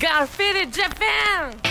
Got Faded Japan!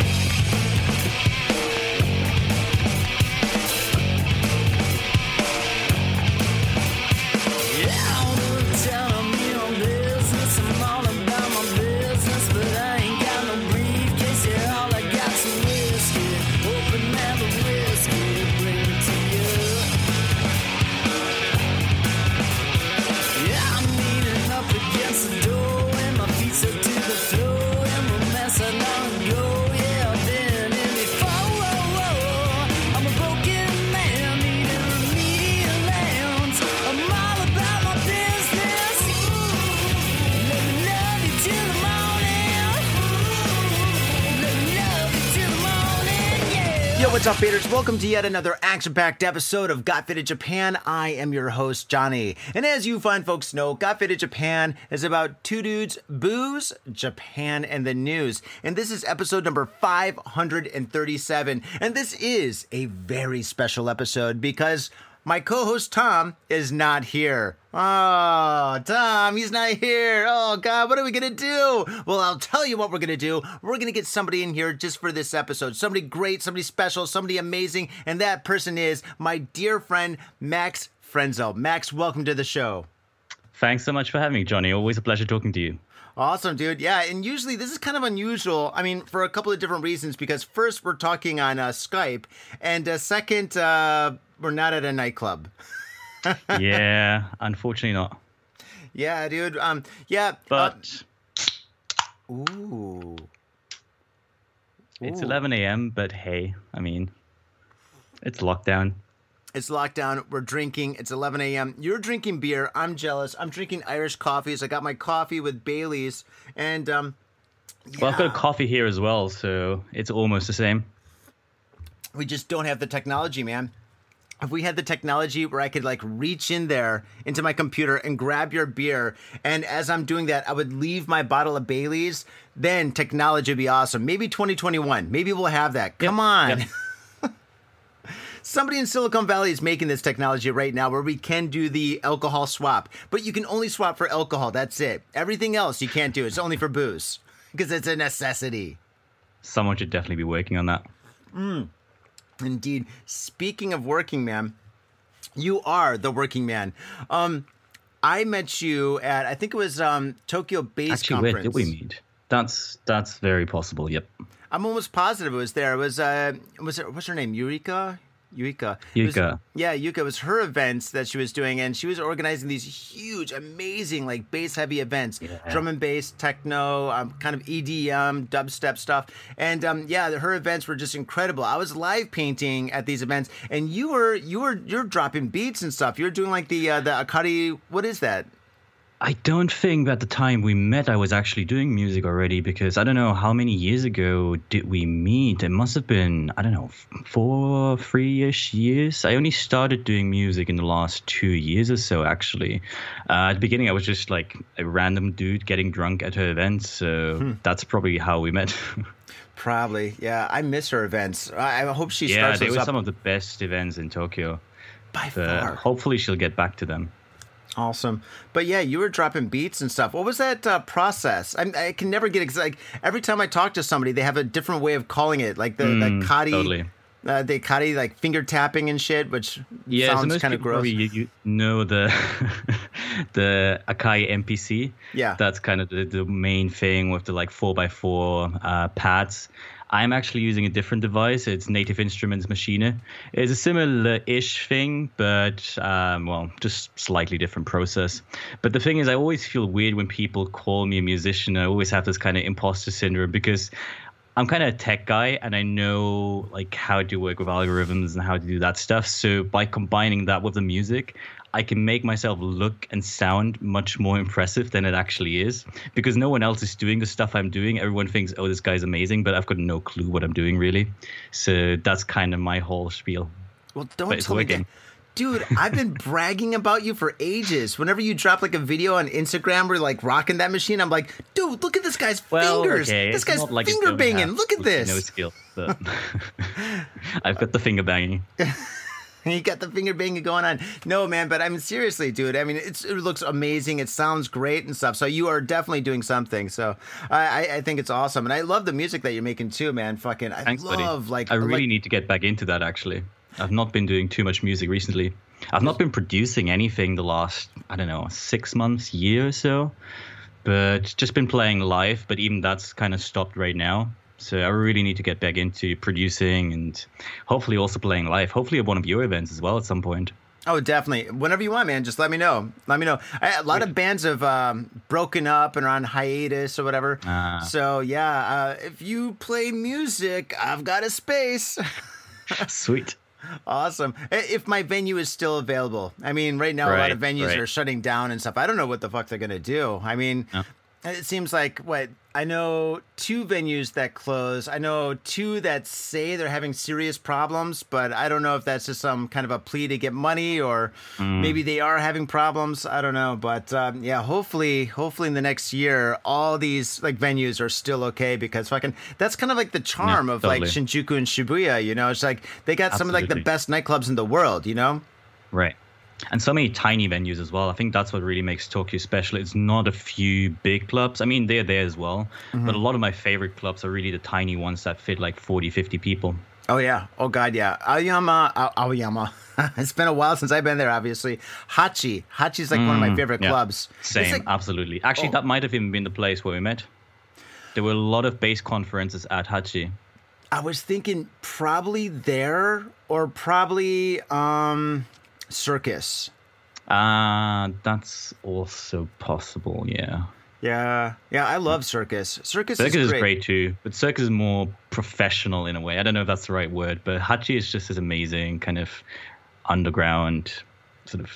What's up, faders? Welcome to yet another action-packed episode of Got Faded Japan. I am your host, Johnny. And as you fine folks know, Got Faded Japan is about two dudes, booze, Japan, and the news. And this is episode number 537. And this is a very special episode because my co-host Tom is not here. Oh, Tom, he's not here. Oh God, what are we gonna do? Well, I'll tell you what we're gonna do. We're gonna get somebody in here just for this episode. Somebody great, somebody special, somebody amazing, and that person is my dear friend Max Frenzel. Max, welcome to the show. Thanks so much for having me, Johnny. Always a pleasure talking to you. Awesome, dude. Yeah, and usually this is kind of unusual. I mean, for a couple of different reasons. Because first, we're talking on uh, Skype, and uh, second, uh, we're not at a nightclub. yeah, unfortunately not. Yeah, dude. Um, yeah, but uh, ooh, it's Ooh. 11 a.m. But hey, I mean, it's lockdown. It's lockdown. We're drinking. It's 11 a.m. You're drinking beer. I'm jealous. I'm drinking Irish coffees. I got my coffee with Bailey's, and um, Well, I've got a yeah, coffee here as well, so it's almost the same. we just don't have the technology, man. If we had the technology where I could like reach in there into my computer and grab your beer, and as I'm doing that, I would leave my bottle of Bailey's, then technology would be awesome. Maybe 2021. Maybe we'll have that. Come Yep, on. yep. Somebody in Silicon Valley is making this technology right now where we can do the alcohol swap, but you can only swap for alcohol. That's it. Everything else you can't do. It's only for booze because it's a necessity. Someone should definitely be working on that. Mm. Indeed. Speaking of working man, you are the working man. Um, I met you at I think it was um, Tokyo Bass Actually, Conference. where did we meet? That's that's very possible. Yep. I'm almost positive it was there. It was uh, was it what's her name? Eureka. Yuika. It was- Yuka. yeah, Yuka was her events that she was doing, and she was organizing these huge, amazing, like bass heavy events, Yeah. drum and bass, techno, um, kind of EDM, dubstep stuff, and um, yeah, her events were just incredible. I was live painting at these events, and you were you were you're dropping beats and stuff. You're doing like the uh, the Akari. What is that? I don't think at the time we met I was actually doing music already because I don't know how many years ago did we meet. It must have been I don't know four, three-ish years. I only started doing music in the last two years or so. Actually, uh, at the beginning I was just like a random dude getting drunk at her events. So that's probably how we met. Probably, yeah. I miss her events. I, I hope she yeah, starts they were up some of the best events in Tokyo. by But far. hopefully she'll get back to them. Awesome, but yeah, you were dropping beats and stuff. What was that uh, process? I, I can never get ex- like every time I talk to somebody, they have a different way of calling it, like the Mm, the kati, totally. uh, the like finger tapping and shit, which Yeah, so sounds most kind of gross. you, you know the the Akai MPC. Yeah. that's kind of the, the main thing with the like four x four uh, pads. I'm actually using a different device. It's Native Instruments Maschine. It's a similar-ish thing, but um, well, just slightly different process. But the thing is, I always feel weird when people call me a musician. I always have this kind of imposter syndrome because I'm kind of a tech guy and I know like how to work with algorithms and how to do that stuff. So by combining that with the music, I can make myself look and sound much more impressive than it actually is because no one else is doing the stuff I'm doing. Everyone thinks, "Oh, this guy's amazing," but I've got no clue what I'm doing really. So that's kind of my whole spiel. well, don't but tell me that. Dude, I've been bragging about you for ages. Whenever you drop like a video on Instagram where like rocking that machine, I'm like, dude, look at this guy's Well, fingers. okay, this it's guy's like finger banging. Look at this. No skill, but I've got the finger banging. you got the finger banging going on. No, man, but I mean, seriously, dude. I mean, it's, it looks amazing. It sounds great and stuff. So you are definitely doing something. So I, I think it's awesome, and I love the music that you're making too, man. Fucking, I Thanks, buddy. love like I really like, need to get back into that actually. I've not been doing too much music recently. I've not been producing anything the last, I don't know, six months, year or so, but just been playing live. But even that's kind of stopped right now. So I really need to get back into producing and hopefully also playing live. Hopefully at one of your events as well at some point. Oh, definitely. Whenever you want, man, just let me know. Let me know. I, a lot of bands have um, broken up and are on hiatus or whatever. Ah. So yeah, uh, if you play music, I've got a space. Sweet. Awesome. If my venue is still available. I mean, right now, a lot of venues right. are shutting down and stuff. I don't know what the fuck they're going to do. I mean, No. It seems like what I know two venues that close. I know two that say they're having serious problems, but I don't know if that's just some kind of a plea to get money or Mm. maybe they are having problems. I don't know. But um, yeah, hopefully, hopefully in the next year, all these like venues are still okay because fucking that's kind of like the charm Yeah, of like. Shinjuku and Shibuya. You know, it's like they got some of like the best nightclubs in the world. You know. Right. And so many tiny venues as well. I think that's what really makes Tokyo special. It's not a few big clubs. I mean, they're there as well. But a lot of my favorite clubs are really the tiny ones that fit like 40, 50 people. Oh yeah. Oh god, yeah. Aoyama, Aoyama. it's been a while since I've been there. Obviously, Hachi. Hachi's like one of my favorite Mm, Yeah. clubs. Same, like- absolutely. Actually, Oh. that might have even been the place where we met. There were a lot of bass conferences at Hachi. I was thinking probably there or probably um circus. Uh, that's also possible, yeah. Yeah, yeah. I love circus. Circus, Circus is is great. great. too, but Circus is more professional in a way. I don't know if that's the right word, but Hachi is just this amazing kind of underground, sort of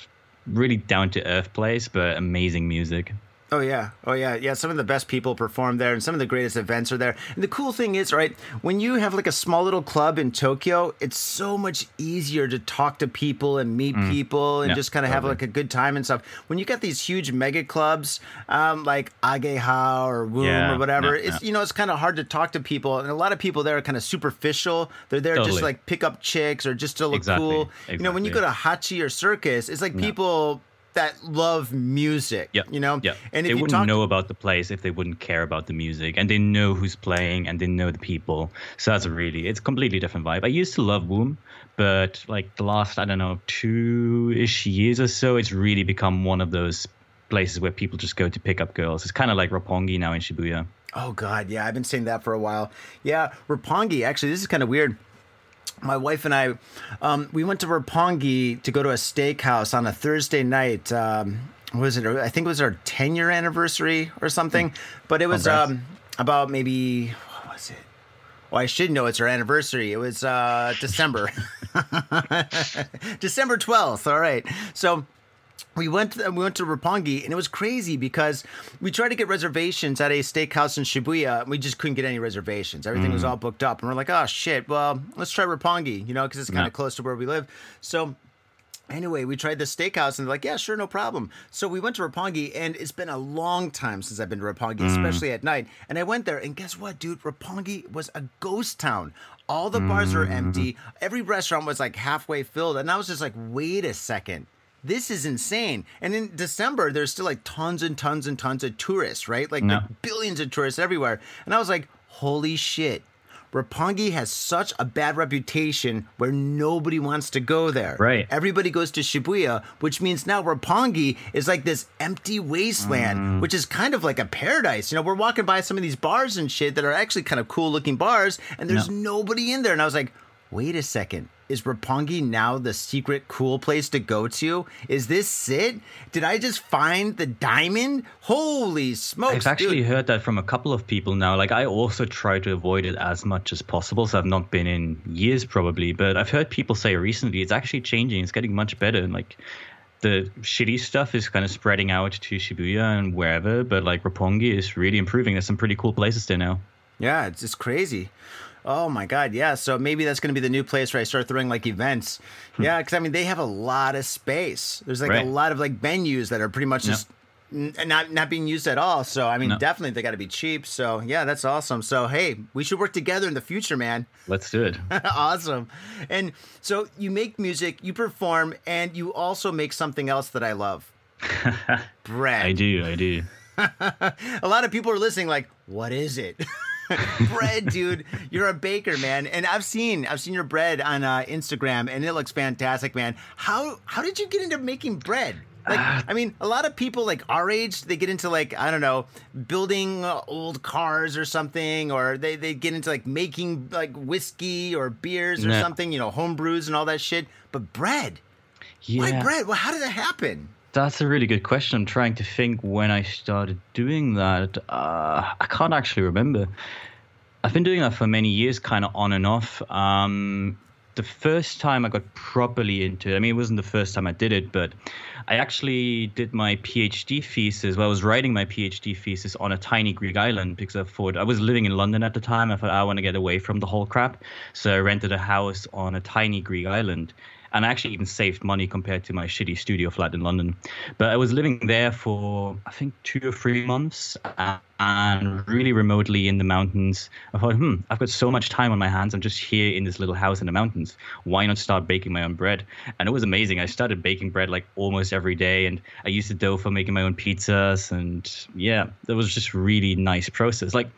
really down to earth place, but amazing music. Oh yeah, oh yeah, yeah. Some of the best people perform there, and some of the greatest events are there. And the cool thing is, right, when you have like a small little club in Tokyo, it's so much easier to talk to people and meet people and Mm. Yeah, just kind of have like a good time and stuff. When you got these huge mega clubs, um, like Ageha or Womb Yeah, or whatever, yeah, it's you know it's kind of hard to talk to people, and a lot of people there are kind of superficial. They're there just to, like pick up chicks or just to look Exactly, cool. You know, when you go to Hachi or Circus, it's like people that love music. Yeah. You know, yeah. and if they wouldn't talk know about the place if they wouldn't care about the music, and they know who's playing and they know the people. So that's a really, it's a completely different vibe. I used to love Womb, but like the last, I don't know, two ish years or so, it's really become one of those places where people just go to pick up girls. It's kind of like Roppongi now in Shibuya. Oh God, yeah, I've been saying that for a while. Yeah, Roppongi. Actually, this is kind of weird. My wife and I, um, we went to Roppongi to go to a steakhouse on a Thursday night. Um, what was it? I think it was our 10 year anniversary or something. But it was um, about maybe what was it? Well, I should know it's our anniversary. It was uh, December, December twelfth. All right, so we went to, we went to Roppongi and it was crazy because we tried to get reservations at a steakhouse in Shibuya and we just couldn't get any reservations. Everything was mm. all booked up and we're like, oh shit, well let's try Roppongi, you know, because it's kind of Yeah. close to where we live. So. Anyway, we tried the steakhouse and they're like, yeah, sure, no problem. So we went to Roppongi and it's been a long time since I've been to Roppongi, mm. especially at night. And I went there and guess what, dude? Roppongi was a ghost town. All the bars were empty. Mm. Every restaurant was like halfway filled. And I was just like, wait a second. This is insane. And in December, there's still like tons and tons and tons of tourists, right? Like, No. like billions of tourists everywhere. And I was like, holy shit. Roppongi has such a bad reputation where nobody wants to go there. Right. Everybody goes to Shibuya, which means now Roppongi is like this empty wasteland, Mm. which is kind of like a paradise. You know, we're walking by some of these bars and shit that are actually kind of cool looking bars, and there's No. nobody in there. And I was like, wait a second. Is Roppongi now the secret cool place to go to? Is this it? Did I just find the diamond? Holy smokes. I've actually dude. heard that from a couple of people now. Like I also try to avoid it as much as possible. So I've not been in years probably, but I've heard people say recently it's actually changing. It's getting much better. And like the shitty stuff is kind of spreading out to Shibuya and wherever, but like Roppongi is really improving. There's some pretty cool places there now. Yeah, it's just crazy. Oh my god, yeah. So maybe that's going to be the new place where I start throwing like events. Hmm. Yeah, because I mean they have a lot of space. There's like a lot of like venues that are pretty much just n- not not being used at all. So I mean, No. definitely they got to be cheap. So yeah, that's awesome. So hey, we should work together in the future, man. Let's do it. awesome. And so you make music, you perform, and you also make something else that I love. Bread. I do. I do. A lot of people are listening, like, what is it? bread, dude. You're a baker, man. And I've seen I've seen your bread on uh, Instagram, and it looks fantastic, man. How how did you get into making bread? Like, I mean, a lot of people like our age, they get into like I don't know, building uh, old cars or something, or they they get into like making like whiskey or beers or No. something, you know, home brews and all that shit. But bread, why Yeah. bread? Well, how did that happen? That's a really good question. I'm trying to think when I started doing that. Uh, I can't actually remember. I've been doing that for many years, kind of on and off. Um, the first time I got properly into it, I mean, it wasn't the first time I did it, but I actually did my PhD thesis. Well, I was writing my PhD thesis on a tiny Greek island because I thought I was living in London at the time. I thought I want to get away from the whole crap. So I rented a house on a tiny Greek island. And I actually even saved money compared to my shitty studio flat in London. But I was living there for, I think, two or three months and really remotely in the mountains. I thought, hmm, I've got so much time on my hands. I'm just here in this little house in the mountains. Why not start baking my own bread? And it was amazing. I started baking bread like almost every day. And I used the dough for making my own pizzas. And yeah, it was just really nice process. Like,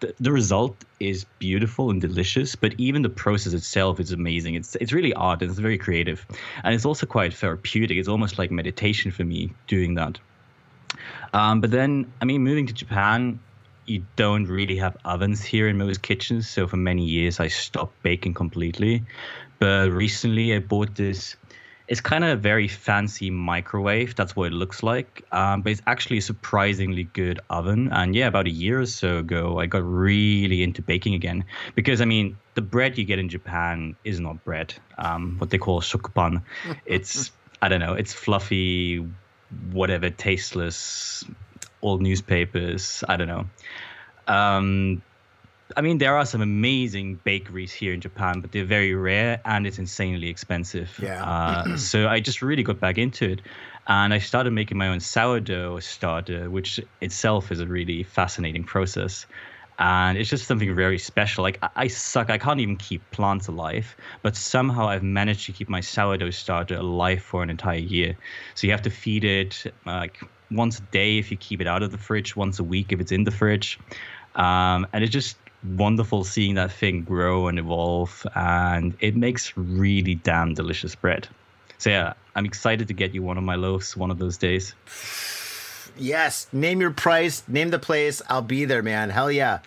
the, the result is beautiful and delicious, but even the process itself is amazing. It's it's really art and it's very creative, and it's also quite therapeutic. It's almost like meditation for me doing that. Um, but then, I mean, moving to Japan, you don't really have ovens here in most kitchens. So for many years, I stopped baking completely. But recently, I bought this. It's kind of a very fancy microwave. That's what it looks like. Um, but it's actually a surprisingly good oven. And yeah, about a year or so ago, I got really into baking again. Because, I mean, the bread you get in Japan is not bread, um, what they call shokupan. It's, I don't know, it's fluffy, whatever, tasteless, old newspapers. I don't know. Um, I mean, there are some amazing bakeries here in Japan, but they're very rare and it's insanely expensive. Yeah. Uh, so I just really got back into it. And I started making my own sourdough starter, which itself is a really fascinating process. And it's just something very special. Like, I, I suck. I can't even keep plants alive, but somehow I've managed to keep my sourdough starter alive for an entire year. So you have to feed it like once a day if you keep it out of the fridge, once a week if it's in the fridge. Um, and it's just wonderful seeing that thing grow and evolve and it makes really damn delicious bread so yeah i'm excited to get you one of my loaves one of those days Yes, name your price, name the place. I'll be there, man. Hell yeah.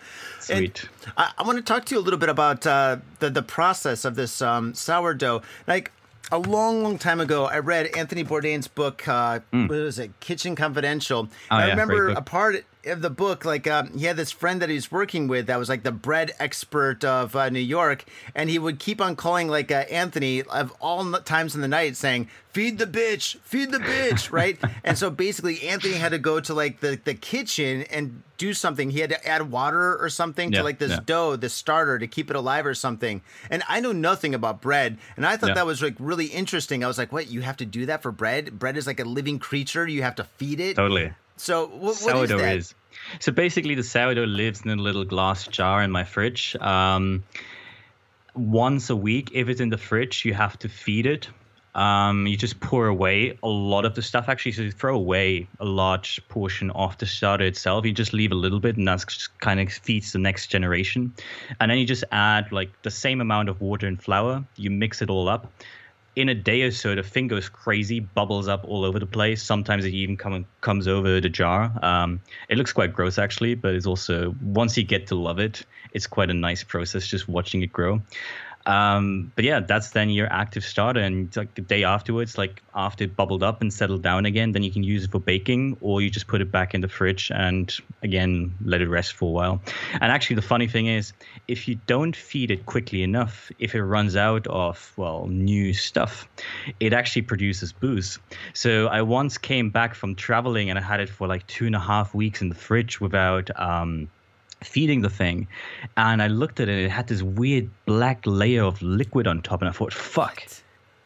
And Sweet. I, I want to talk to you a little bit about uh, the the process of this um, sourdough. Like a long, long time ago, I read Anthony Bourdain's book. Uh, What was it? Kitchen Confidential. Mm. Oh, I yeah, remember a part of the book. Like um, he had this friend that he was working with that was like the bread expert of uh, New York, and he would keep on calling like uh, Anthony of all n- times in the night, saying "Feed the bitch, feed the bitch," right? and so basically, Anthony had to go to like the the kitchen and do something. He had to add water or something to like this yeah. dough, this starter to keep it alive or something. And I know nothing about bread, and I thought Yeah. that was like really interesting. I was like, "What? You have to do that for bread? Bread is like a living creature. You have to feed it." totally So wh- what is sourdough that? is. So basically, the sourdough lives in a little glass jar in my fridge. Um, once a week, if it's in the fridge, you have to feed it. Um, you just pour away a lot of the stuff. Actually, so you throw away a large portion of the starter itself. You just leave a little bit, and that's just kind of feeds the next generation. And then you just add like the same amount of water and flour. You mix it all up in a day or so, the thing goes crazy, bubbles up all over the place. Sometimes it even come, comes over the jar. Um, it looks quite gross, actually, but it's also, once you get to love it, it's quite a nice process just watching it grow. Um, but yeah, that's then your active starter. And like the day afterwards, like after it bubbled up and settled down again, then you can use it for baking or you just put it back in the fridge and again, let it rest for a while. And actually, the funny thing is, if you don't feed it quickly enough, if it runs out of, well, new stuff, it actually produces booze. So I once came back from traveling and I had it for like two and a half weeks in the fridge without, um, feeding the thing and I looked at it, it had this weird black layer of liquid on top, and I thought, fuck,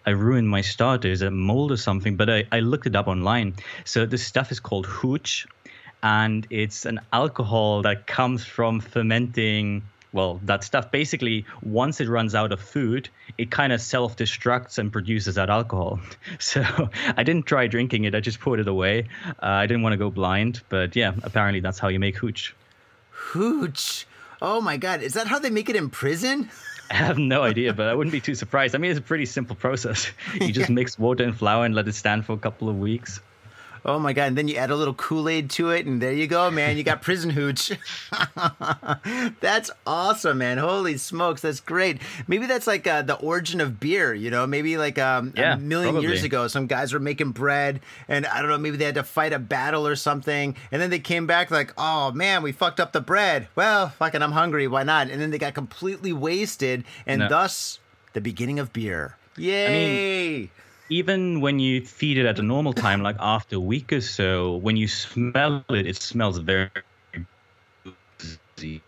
I ruined my starters, it mold or something. But I, I looked it up online. So this stuff is called hooch, and it's an alcohol that comes from fermenting well, that stuff basically, once it runs out of food, it kind of self destructs and produces that alcohol. So I didn't try drinking it, I just put it away. Uh, I didn't want to go blind, but yeah, apparently that's how you make hooch. Hooch? Oh my God, is that how they make it in prison? I have no idea, but I wouldn't be too surprised. I mean, it's a pretty simple process. You just mix water and flour and let it stand for a couple of weeks. Oh my god! And then you add a little Kool Aid to it, and there you go, man. You got prison hooch. that's awesome, man. Holy smokes, that's great. Maybe that's like uh, the origin of beer. You know, maybe like um, yeah, a million probably. years ago, some guys were making bread, and I don't know, maybe they had to fight a battle or something, and then they came back like, oh man, we fucked up the bread. Well, fucking, I'm hungry. Why not? And then they got completely wasted, and No. thus the beginning of beer. Yay! Even when you feed it at a normal time, like after a week or so, when you smell it, it smells very boozy.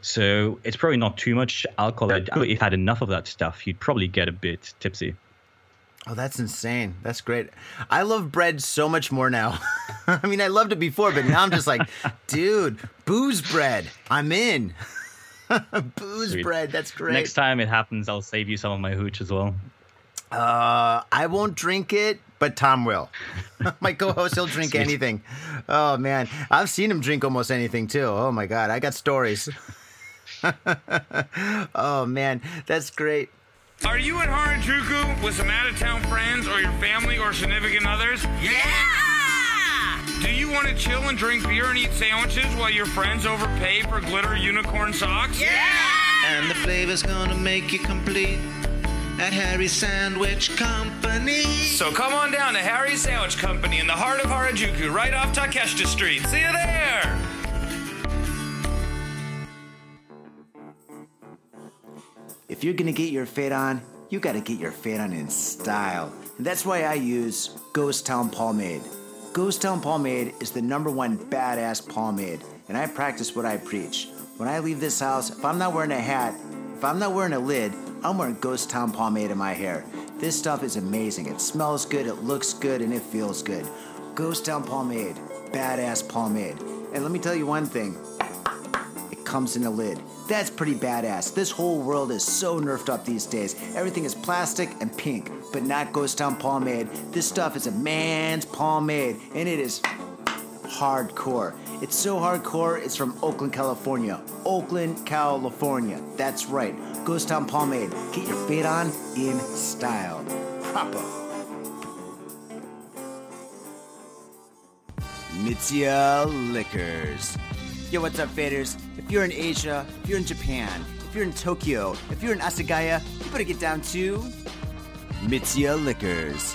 So it's probably not too much alcohol. If you had enough of that stuff, you'd probably get a bit tipsy. Oh, that's insane. That's great. I love bread so much more now. I mean, I loved it before, but now I'm just like, dude, booze bread. I'm in. booze Sweet. bread. That's great. Next time it happens, I'll save you some of my hooch as well. Uh, I won't drink it, but Tom will. my co-host, he'll drink Sweet. anything. Oh man, I've seen him drink almost anything too. Oh my god, I got stories. oh man, that's great. Are you at Harajuku with some out of town friends or your family or significant others? Yeah! Do you want to chill and drink beer and eat sandwiches while your friends overpay for glitter unicorn socks? Yeah! And the flavor's gonna make you complete at Harry's Sandwich Company. So come on down to Harry's Sandwich Company in the heart of Harajuku, right off Takeshita Street. See you there! If you're gonna get your fade on, you gotta get your fade on in style. And that's why I use Ghost Town Pomade. Ghost Town Pomade is the number one badass pomade, and I practice what I preach. When I leave this house, if I'm not wearing a hat, if I'm not wearing a lid, I'm wearing Ghost Town Pomade in my hair. This stuff is amazing. It smells good, it looks good, and it feels good. Ghost Town Pomade, badass pomade. And let me tell you one thing it comes in a lid. That's pretty badass. This whole world is so nerfed up these days. Everything is plastic and pink, but not Ghost Town pomade. This stuff is a man's pomade, and it is hardcore. It's so hardcore, it's from Oakland, California. Oakland, California. That's right. Ghost Town pomade. Get your fade on in style. Proper. Mitsuya Liquors. Yo, what's up, faders? If you're in Asia, if you're in Japan, if you're in Tokyo, if you're in Asagaya, you better get down to Mitsuya Liquors.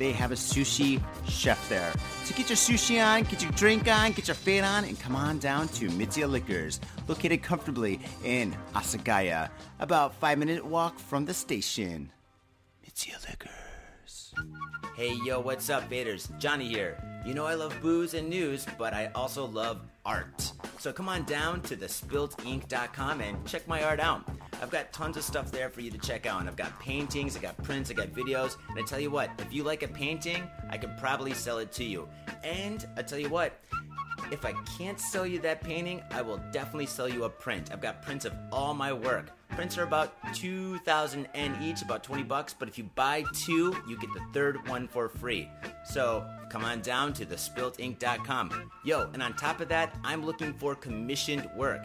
they have a sushi chef there. So get your sushi on, get your drink on, get your fade on, and come on down to Mitsuya Liquors, located comfortably in Asagaya, about five minute walk from the station. Mitsuya Liquors. Hey yo, what's up, faders? Johnny here. You know I love booze and news, but I also love art. So come on down to thespiltink.com and check my art out. I've got tons of stuff there for you to check out. And I've got paintings, I've got prints, I've got videos, and I tell you what, if you like a painting, I could probably sell it to you. And I tell you what, if I can't sell you that painting, I will definitely sell you a print. I've got prints of all my work. Prints are about 2000 N each, about 20 bucks, but if you buy two, you get the third one for free. So come on down to thespiltink.com. Yo, and on top of that, I'm looking for commissioned work.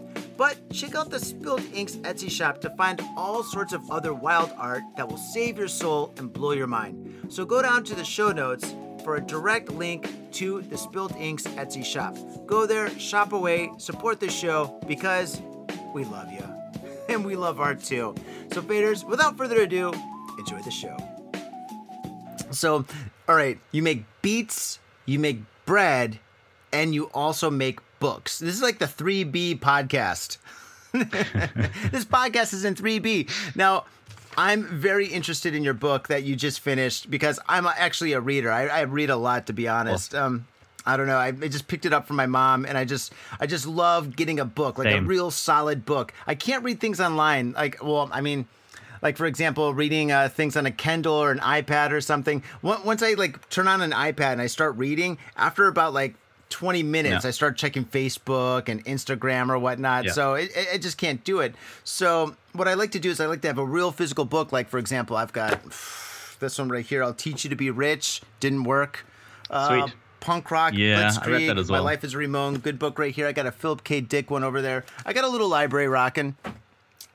But check out the Spilt Inks Etsy shop to find all sorts of other wild art that will save your soul and blow your mind. So go down to the show notes for a direct link to the Spilt Inks Etsy shop. Go there, shop away, support the show because we love you. And we love art too. So, faders, without further ado, enjoy the show. So, all right, you make beats, you make bread, and you also make books. This is like the 3B podcast. this podcast is in 3B. Now, I'm very interested in your book that you just finished because I'm actually a reader. I, I read a lot, to be honest. Um, I don't know. I, I just picked it up from my mom, and I just, I just love getting a book, like Same. a real solid book. I can't read things online. Like, well, I mean, like for example, reading uh, things on a Kindle or an iPad or something. Once I like turn on an iPad and I start reading, after about like 20 minutes, Yeah. I start checking Facebook and Instagram or whatnot. Yeah. So it, it, I just can't do it. So what I like to do is I like to have a real physical book. Like for example, I've got this one right here. I'll teach you to be rich. Didn't work. Uh, Sweet. Punk rock. Yeah, Blitzkrieg, I read that as well. My life is Ramone. Good book right here. I got a Philip K. Dick one over there. I got a little library rocking.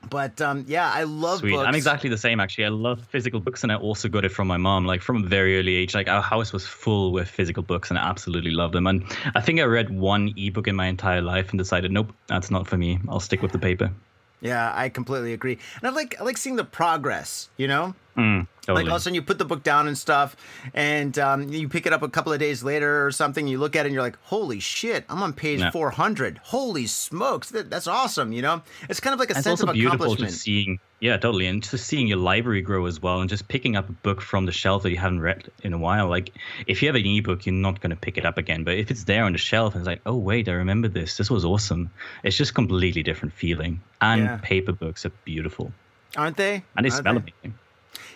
But um, yeah, I love Sweet. books. I'm exactly the same actually. I love physical books and I also got it from my mom. Like from a very early age, like our house was full with physical books and I absolutely loved them. And I think I read one ebook in my entire life and decided, nope, that's not for me. I'll stick with the paper. Yeah, I completely agree. And I like I like seeing the progress. You know, Mm, totally. like all of a sudden you put the book down and stuff, and um, you pick it up a couple of days later or something. You look at it and you're like, "Holy shit! I'm on page Yeah. 400. Holy smokes! That, that's awesome." You know, it's kind of like a And it's sense also of beautiful accomplishment. seeing, yeah, totally, and just seeing your library grow as well, and just picking up a book from the shelf that you haven't read in a while. Like, if you have an ebook, you're not going to pick it up again, but if it's there on the shelf and it's like, oh wait, I remember this. This was awesome. It's just completely different feeling. And Yeah. paper books are beautiful, aren't they? and they Aren't smell they? amazing.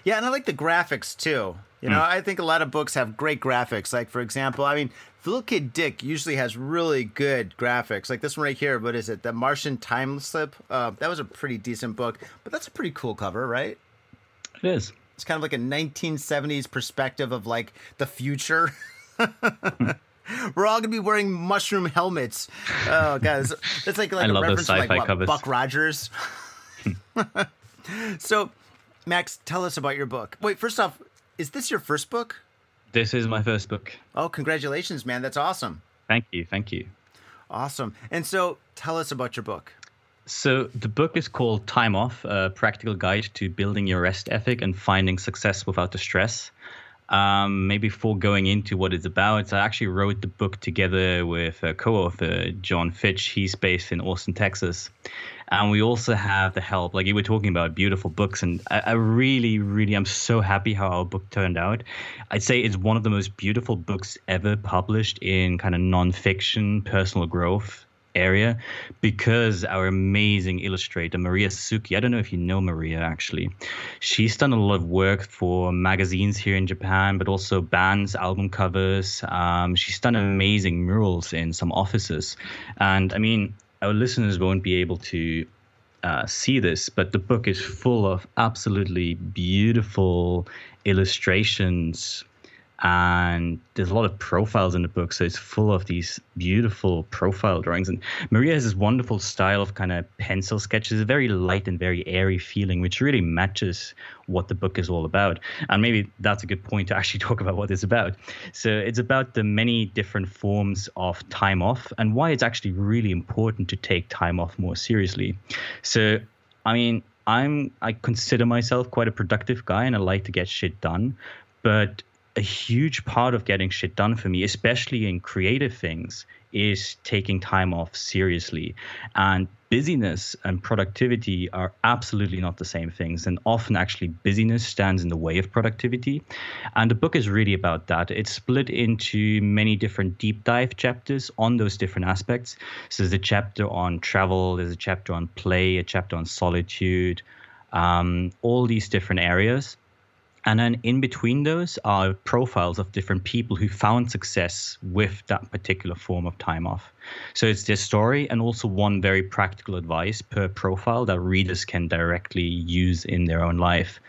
Yeah, and I like the graphics too. You Hmm. know, I think a lot of books have great graphics. Like, for example, I mean, Philip K. Dick usually has really good graphics. Like this one right here. What is it? The Martian Time Slip. Uh, that was a pretty decent book, but that's a pretty cool cover, right? It is. It's kind of like a 1970s perspective of like the future. We're all gonna be wearing mushroom helmets. Oh, guys, that's like like I a reference to like what, covers. Buck Rogers. so, Max, tell us about your book. Wait, first off, is this your first book? This is my first book. Oh, congratulations, man! That's awesome. Thank you, thank you. Awesome. And so, tell us about your book. So the book is called Time Off: A Practical Guide to Building Your Rest Ethic and Finding Success Without the Stress. Um, maybe before going into what it's about, I actually wrote the book together with a co-author, John Fitch. He's based in Austin, Texas, and we also have the help. Like you were talking about, beautiful books, and I, I really, really, I'm so happy how our book turned out. I'd say it's one of the most beautiful books ever published in kind of nonfiction, personal growth area because our amazing illustrator Mari Yasuzuki, I don't know if you know Maria actually. She's done a lot of work for magazines here in Japan, but also bands, album covers. Um, she's done amazing murals in some offices. And I mean, our listeners won't be able to uh, see this, but the book is full of absolutely beautiful illustrations and there's a lot of profiles in the book so it's full of these beautiful profile drawings. And maria has this wonderful style of kind of pencil sketches a very light and very airy feeling which really matches what the book is all about. And maybe that's a good point to actually talk about what it's about. So it's about the many different forms of time off and why it's actually really important to take time off more seriously. So i mean I'm I consider myself quite a productive guy and I like to get shit done, but a huge part of getting shit done for me, especially in creative things, is taking time off seriously. And busyness and productivity are absolutely not the same things. And often, actually, busyness stands in the way of productivity. And the book is really about that. It's split into many different deep dive chapters on those different aspects. So there's a chapter on travel, there's a chapter on play, a chapter on solitude, um, all these different areas. And then in between those are profiles of different people who found success with that particular form of time off. So it's their story and also one very practical advice per profile that readers can directly use in their own life.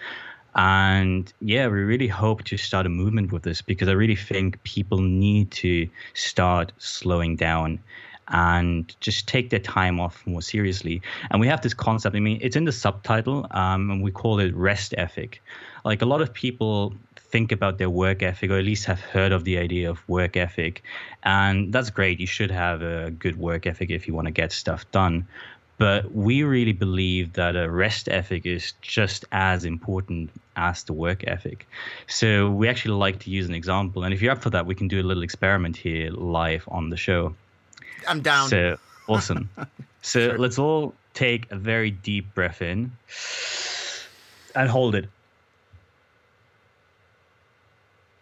And yeah, we really hope to start a movement with this because I really think people need to start slowing down and just take their time off more seriously. And we have this concept. I mean, it's in the subtitle, um, and we call it rest ethic. Like a lot of people think about their work ethic, or at least have heard of the idea of work ethic, and that's great. You should have a good work ethic if you want to get stuff done. But we really believe that a rest ethic is just as important as the work ethic. So we actually like to use an example. And if you're up for that, we can do a little experiment here live on the show. I'm down. So awesome. so sure. let's all take a very deep breath in and hold it.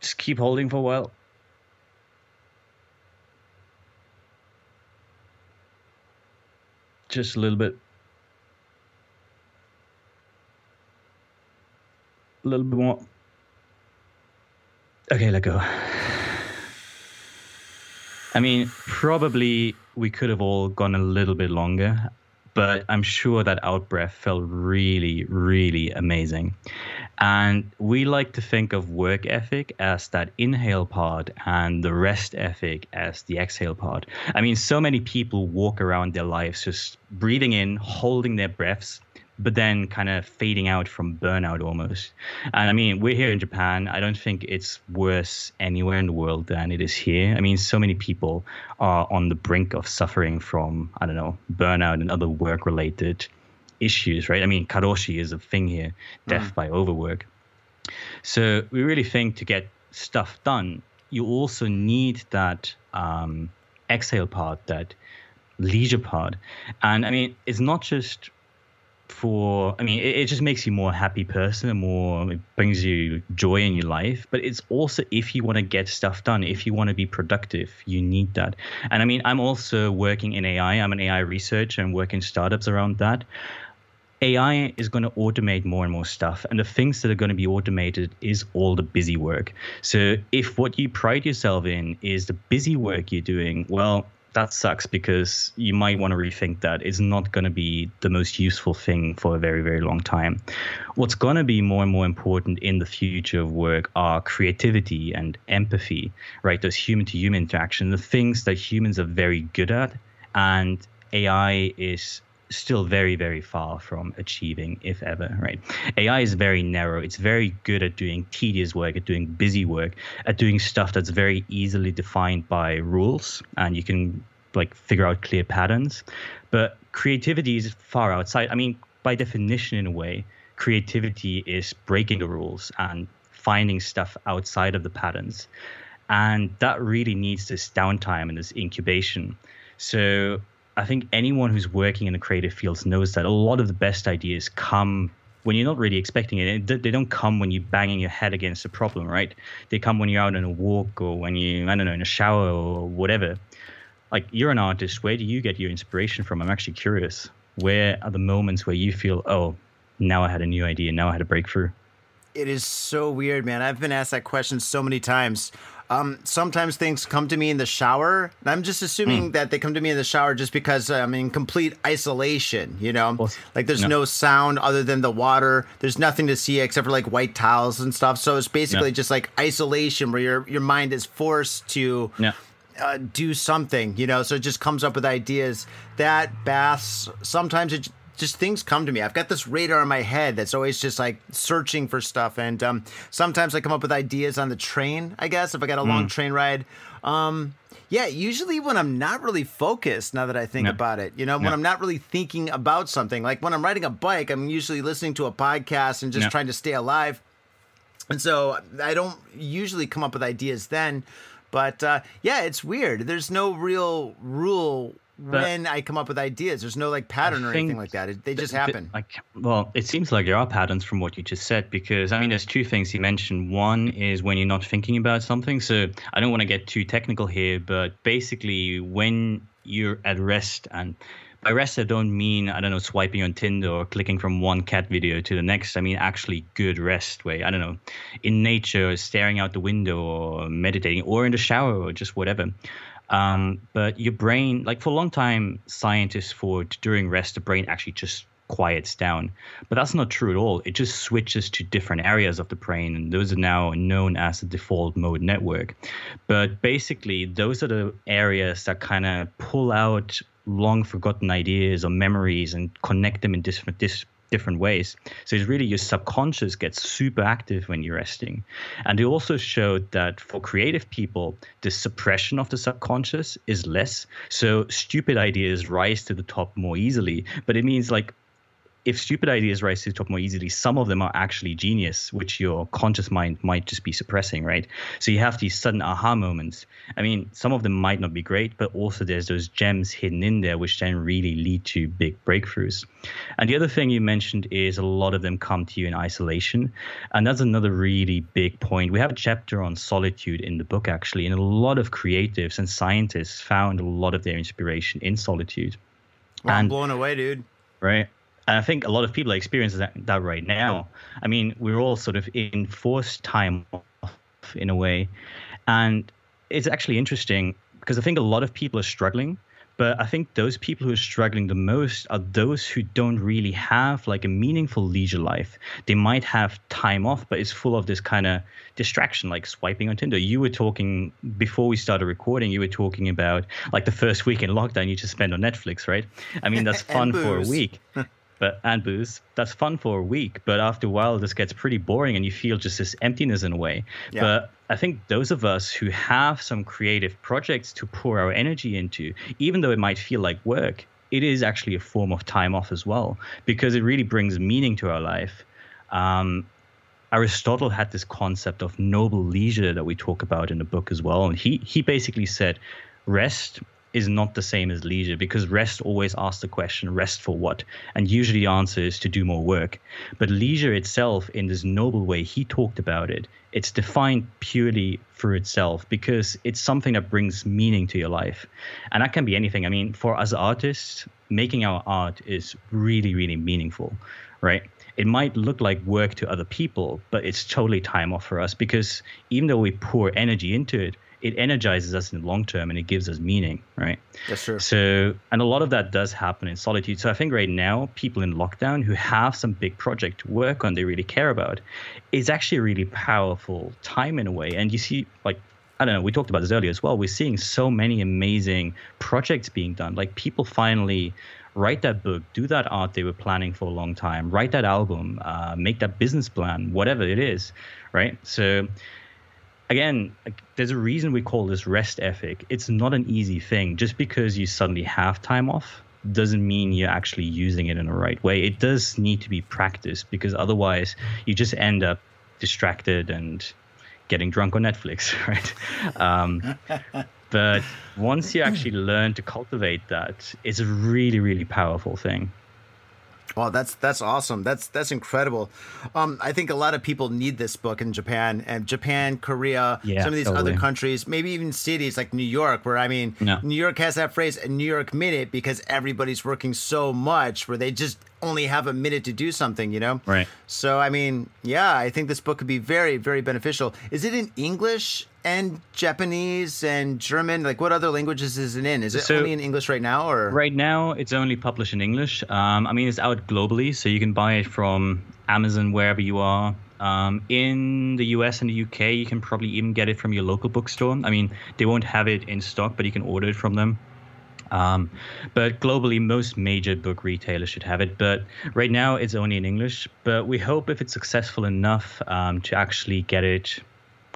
Just keep holding for a while. Just a little bit. A little bit more. Okay, let go. I mean, probably we could have all gone a little bit longer, but I'm sure that out breath felt really, really amazing. And we like to think of work ethic as that inhale part and the rest ethic as the exhale part. I mean, so many people walk around their lives just breathing in, holding their breaths, but then kind of fading out from burnout almost. And I mean, we're here in Japan. I don't think it's worse anywhere in the world than it is here. I mean, so many people are on the brink of suffering from, I don't know, burnout and other work related issues, right? I mean, karoshi is a thing here, death mm. by overwork. So we really think to get stuff done, you also need that um, exhale part, that leisure part. And I mean, it's not just for i mean it, it, just makes you more happy person more it brings you joy in your life but it's also if you want to get stuff done if you want to be productive you need that and i mean i'm also working in ai i'm an ai researcher and working startups around that AI is going to automate more and more stuff. And the things that are going to be automated is all the busy work. So if what you pride yourself in is the busy work you're doing, well, that sucks because you might want to rethink that. It's not going to be the most useful thing for a very, very long time. What's going to be more and more important in the future of work are creativity and empathy, right? Those human to human interaction, the things that humans are very good at. And AI is still very, very far from achieving, if ever, right? AI is very narrow. It's very good at doing tedious work, at doing busy work, at doing stuff that's very easily defined by rules, and you can like figure out clear patterns. But creativity is far outside. I mean, by definition, in a way, creativity is breaking the rules and finding stuff outside of the patterns. And that really needs this downtime and this incubation. So I think anyone who's working in the creative fields knows that a lot of the best ideas come when you're not really expecting it. They don't come when you're banging your head against a problem, right? They come when you're out on a walk or when you, I don't know, in a shower or whatever. Like, you're an artist. Where do you get your inspiration from? I'm actually curious. Where are the moments where you feel, oh, now I had a new idea, now I had a breakthrough? It is so weird, man. I've been asked that question so many times Um, sometimes things come to me in the shower. I'm just assuming that they come to me in the shower just because I'm in complete isolation. You know, Well, like there's no. no sound other than the water. There's nothing to see except for like white towels and stuff. So it's basically No. just like isolation where your your mind is forced to Yeah. uh, do something, you know. So it just comes up with ideas. That baths. Sometimes it just things come to me. I've got this radar in my head that's always just like searching for stuff, and um, sometimes I come up with ideas on the train. I guess if I got a Mm. long train ride. Um, yeah, usually when I'm not really focused, now that I think Yeah. about it, you know, when I'm not really thinking about something, like when I'm riding a bike, I'm usually listening to a podcast and just Yeah. trying to stay alive. And so I don't usually come up with ideas then. But uh, yeah, it's weird. There's no real rule when I come up with ideas. There's no like pattern or anything like that. It, they just Th- th- happen. Like, well, it seems like there are patterns from what you just said because I mean, there's two things you mentioned. One is when you're not thinking about something. So I don't want to get too technical here, but basically, when you're at rest, and by rest I don't mean I don't know swiping on Tinder or clicking from one cat video to the next. I mean actually good rest way. I don't know, in nature, staring out the window, or meditating, or in the shower, or just whatever. Um, but your brain, like for a long time, scientists thought during rest, the brain actually just quiets down. But that's not true at all. It just switches to different areas of the brain, and those are now known as the default mode network. But basically, those are the areas that kind of pull out long forgotten ideas or memories and connect them in different dis- different ways. So it's really your subconscious gets super active when you're resting. And they also showed that for creative people, the suppression of the subconscious is less. So stupid ideas rise to the top more easily. But it means like if stupid ideas rise to the top more easily, some of them are actually genius, which your conscious mind might just be suppressing, right? So you have these sudden aha moments. I mean, some of them might not be great, but also there's those gems hidden in there, which then really lead to big breakthroughs. And the other thing you mentioned is a lot of them come to you in isolation. And that's another really big point. We have a chapter on solitude in the book, actually, and a lot of creatives and scientists found a lot of their inspiration in solitude. Well, I'm and- blown away, dude. right? And I think a lot of people are experiencing that, that right now. I mean, we're all sort of in forced time off in a way. And it's actually interesting because I think a lot of people are struggling. But I think those people who are struggling the most are those who don't really have like a meaningful leisure life. They might have time off, but it's full of this kind of distraction, like swiping on Tinder. You were talking before we started recording, you were talking about like the first week in lockdown you just spent on Netflix, right? I mean, that's fun for a week. But and booze, that's fun for a week. But after a while, this gets pretty boring, and you feel just this emptiness in a way. Yeah. But I think those of us who have some creative projects to pour our energy into, even though it might feel like work, it is actually a form of time off as well, because it really brings meaning to our life. Um, Aristotle had this concept of noble leisure that we talk about in the book as well. And he, he basically said rest is not the same as leisure because rest always asks the question, rest for what? And usually the answer is to do more work. But leisure itself, in this noble way he talked about it, it's defined purely for itself because it's something that brings meaning to your life. And that can be anything. I mean, for us artists, making our art is really, really meaningful, right? It might look like work to other people, but it's totally time off for us because even though we pour energy into it, it energizes us in the long term and it gives us meaning, right? That's true. So, and a lot of that does happen in solitude. So I think right now, people in lockdown who have some big project to work on, they really care about, is actually a really powerful time in a way. And you see, like, I don't know, we talked about this earlier as well. We're seeing so many amazing projects being done. Like, people finally write that book, do that art they were planning for a long time, write that album, uh, make that business plan, whatever it is, right? So, again, there's a reason we call this rest ethic. It's not an easy thing. Just because you suddenly have time off doesn't mean you're actually using it in the right way. It does need to be practiced because otherwise you just end up distracted and getting drunk on Netflix, right? Um, but once you actually learn to cultivate that, it's a really, really powerful thing. Well, that's that's awesome. That's that's incredible. Um, I think a lot of people need this book in Japan and Japan, Korea, Yeah, some of these totally. other countries, maybe even cities like New York, where I mean, No. New York has that phrase, New York minute, because everybody's working so much, where they just only have a minute to do something, you know? Right. So, I mean, yeah, I think this book could be very, very beneficial. Is it in English and Japanese and German? Like, what other languages is it in? Is it So- only in English right now, or? Right now, it's only published in English. Um, I mean, it's out globally, so you can buy it from Amazon wherever you are. Um, in the US and the UK, you can probably even get it from your local bookstore. I mean, they won't have it in stock, but you can order it from them. Um, but globally, most major book retailers should have it. But right now, it's only in English. But we hope if it's successful enough um, to actually get it,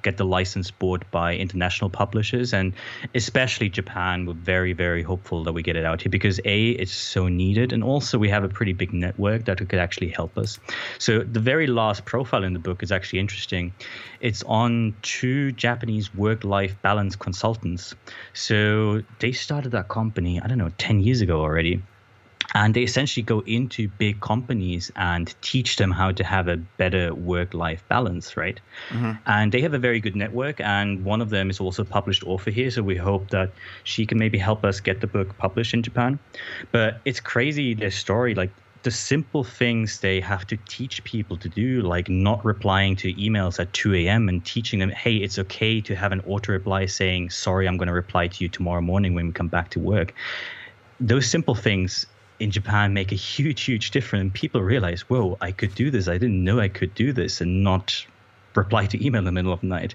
get the license bought by international publishers, and especially Japan. We're very, very hopeful that we get it out here because a, it's so needed, and also we have a pretty big network that could actually help us. So the very last profile in the book is actually interesting. It's on two Japanese work-life balance consultants. So they started that company, I don't know, 10 years ago already. And they essentially go into big companies and teach them how to have a better work life balance, right? Mm-hmm. And they have a very good network. And one of them is also a published author here. So we hope that she can maybe help us get the book published in Japan. But it's crazy, their story. Like, the simple things they have to teach people to do, like not replying to emails at 2 a.m. and teaching them, hey, it's okay to have an auto reply saying, sorry, I'm going to reply to you tomorrow morning when we come back to work. Those simple things in Japan make a huge, huge difference. And people realize, whoa, I could do this. I didn't know I could do this and not reply to email in the middle of the night.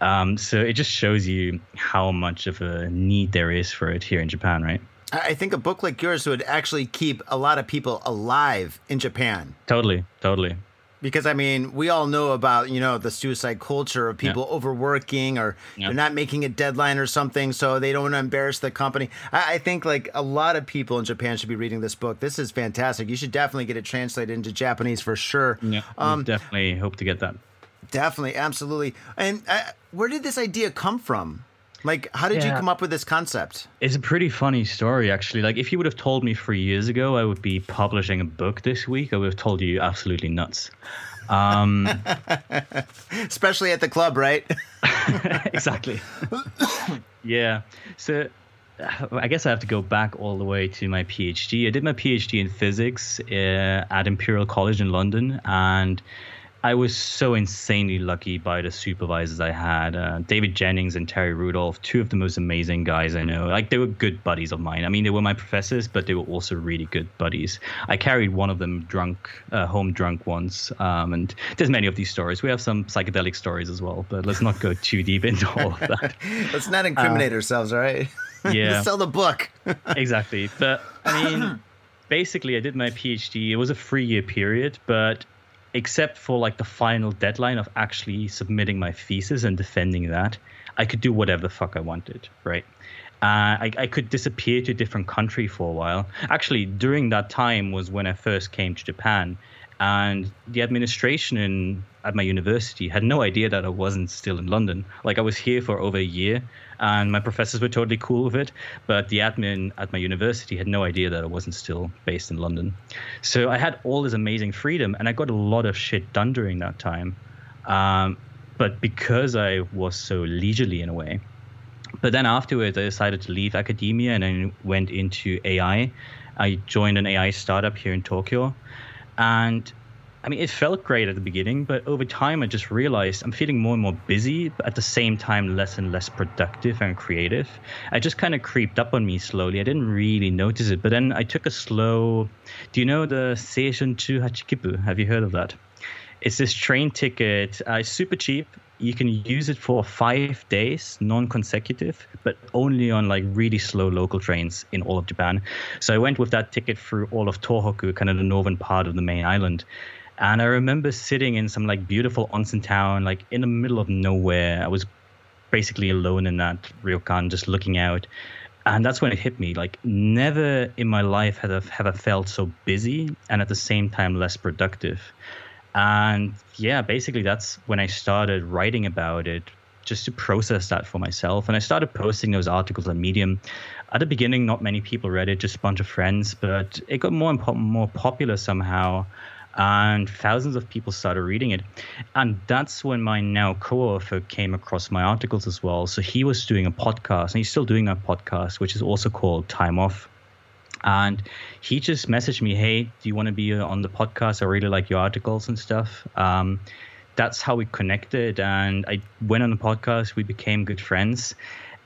Um, so it just shows you how much of a need there is for it here in Japan, right? I I think a book like yours would actually keep a lot of people alive in Japan. Totally, totally. Because I mean, we all know about you know the suicide culture of people overworking or Yeah. they're not making a deadline or something, so they don't want to embarrass the company. I, I think like a lot of people in Japan should be reading this book. This is fantastic. You should definitely get it translated into Japanese for sure. Yeah, Um, definitely hope to get that. definitely, absolutely. And uh, where did this idea come from? Like, how did you come up with this concept? It's a pretty funny story, actually. Like, if you would have told me three years ago I would be publishing a book this week, I would have told you absolutely nuts. Um, Especially at the club, right? exactly. yeah. So uh, I guess I have to go back all the way to my PhD. I did my PhD in physics uh, at Imperial College in London, and I was so insanely lucky by the supervisors I had. Uh, David Jennings and Terry Rudolph, two of the most amazing guys I know. Like they were good buddies of mine. I mean, they were my professors, but they were also really good buddies. I carried one of them drunk, uh, home drunk once, um, and there's many of these stories. We have some psychedelic stories as well, but let's not go too deep into all of that. Let's not incriminate ourselves, all right? Uh, Yeah. Let's sell the book. exactly. But I mean, basically, I did my PhD. It was a three year period, but except for like the final deadline of actually submitting my thesis and defending that, I could do whatever the fuck I wanted, right? Uh, I, I could disappear to a different country for a while. Actually, during that time was when I first came to Japan, and the administration in, at my university had no idea that I wasn't still in London. Like I was here for over a year, and my professors were totally cool with it, but the admin at my university had no idea that I wasn't still based in London. So I had all this amazing freedom, and I got a lot of shit done during that time. Um, but because I was so leisurely in a way, but then afterwards, I decided to leave academia and I went into AI. I joined an AI startup here in Tokyo. And I mean, it felt great at the beginning, but over time, I just realized I'm feeling more and more busy, but at the same time, less and less productive and creative. I just kind of creeped up on me slowly. I didn't really notice it, but then I took a slow. Do you know the Seishun Juhachi Kippu? Have you heard of that? It's this train ticket. Uh, it's super cheap. You can use it for five days, non-consecutive, but only on like really slow local trains in all of Japan. So I went with that ticket through all of Tohoku, kind of the northern part of the main island. And I remember sitting in some like beautiful onsen town, like in the middle of nowhere. I was basically alone in that ryokan, just looking out. And that's when it hit me. Like never in my life have I, have I felt so busy and at the same time less productive. And yeah, basically that's when I started writing about it just to process that for myself. And I started posting those articles on Medium. At the beginning, not many people read it, just a bunch of friends, but it got more and po- more popular somehow. And thousands of people started reading it. And that's when my now co author came across my articles as well. So he was doing a podcast, and he's still doing that podcast, which is also called Time Off. And he just messaged me, "Hey, do you want to be on the podcast? I really like your articles and stuff." Um, that's how we connected, and I went on the podcast. We became good friends.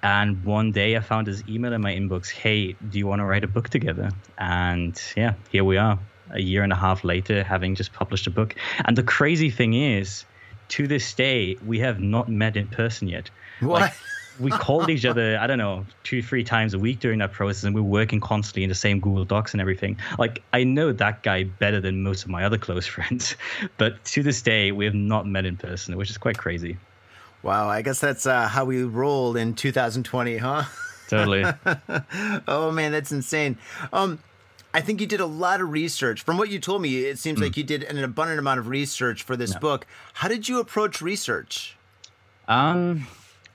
And one day I found his email in my inbox. Hey, do you want to write a book together? And yeah, here we are, a year and a half later, having just published a book. And the crazy thing is, to this day, we have not met in person yet. What? Like, we called each other, I don't know, two, three times a week during that process, and we we're working constantly in the same Google Docs and everything. Like, I know that guy better than most of my other close friends, but to this day, we have not met in person, which is quite crazy. Wow, I guess that's uh, how we rolled in 2020, huh? Totally. oh man, that's insane. Um, I think you did a lot of research. From what you told me, it seems like you did an abundant amount of research for this book. How did you approach research? Um,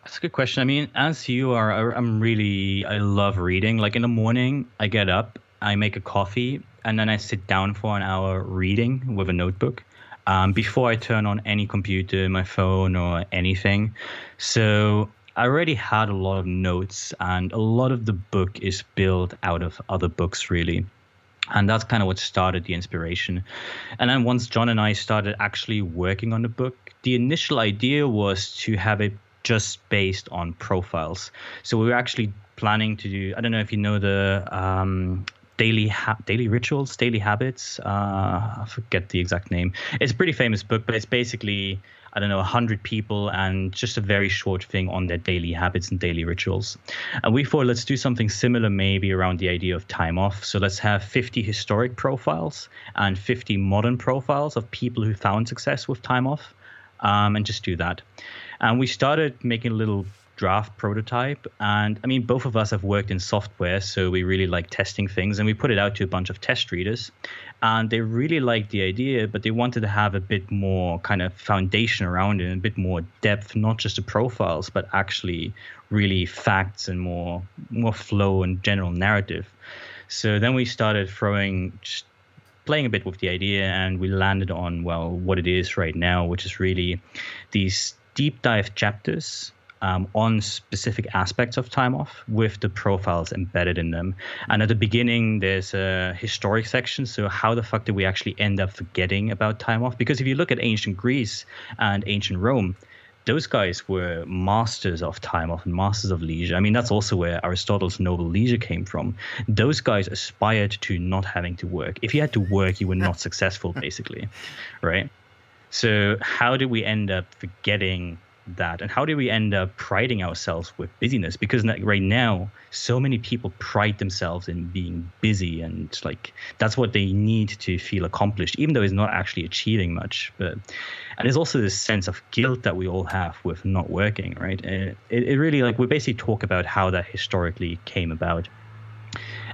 that's a good question. I mean, as you are, I- I'm really, I love reading. Like in the morning, I get up, I make a coffee, and then I sit down for an hour reading with a notebook um, before I turn on any computer, my phone, or anything. So I already had a lot of notes, and a lot of the book is built out of other books, really. And that's kind of what started the inspiration. And then once John and I started actually working on the book, the initial idea was to have it just based on profiles. So we were actually planning to do, I don't know if you know the um, daily ha- daily rituals, daily habits. Uh, I forget the exact name. It's a pretty famous book, but it's basically I don't know, 100 people and just a very short thing on their daily habits and daily rituals. And we thought, let's do something similar maybe around the idea of time off. So let's have 50 historic profiles and 50 modern profiles of people who found success with time off um, and just do that. And we started making little draft prototype. And I mean, both of us have worked in software, so we really like testing things. And we put it out to a bunch of test readers. And they really liked the idea, but they wanted to have a bit more kind of foundation around it, a bit more depth, not just the profiles, but actually really facts and more more flow and general narrative. So then we started throwing just playing a bit with the idea and we landed on well what it is right now which is really these deep dive chapters um, on specific aspects of time off with the profiles embedded in them. And at the beginning, there's a historic section. So, how the fuck did we actually end up forgetting about time off? Because if you look at ancient Greece and ancient Rome, those guys were masters of time off and masters of leisure. I mean, that's also where Aristotle's noble leisure came from. Those guys aspired to not having to work. If you had to work, you were not successful, basically, right? So, how did we end up forgetting that? And how do we end up priding ourselves with busyness? Because right now so many people pride themselves in being busy and like that's what they need to feel accomplished even though it's not actually achieving much. But and there's also this sense of guilt that we all have with not working right? Uh, it, it really like we basically talk about how that historically came about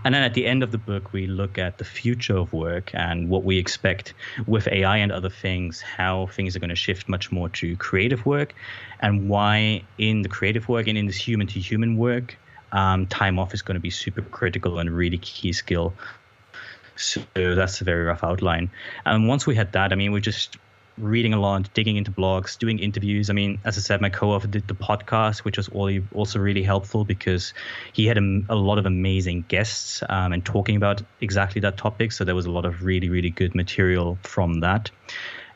and then at the end of the book, we look at the future of work and what we expect with AI and other things, how things are going to shift much more to creative work, and why in the creative work and in this human to human work, um, time off is going to be super critical and really key skill. So that's a very rough outline. And once we had that, I mean, we just reading a lot, digging into blogs, doing interviews. I mean, as I said, my co-author did the podcast, which was also really helpful because he had a, a lot of amazing guests um, and talking about exactly that topic. So there was a lot of really, really good material from that.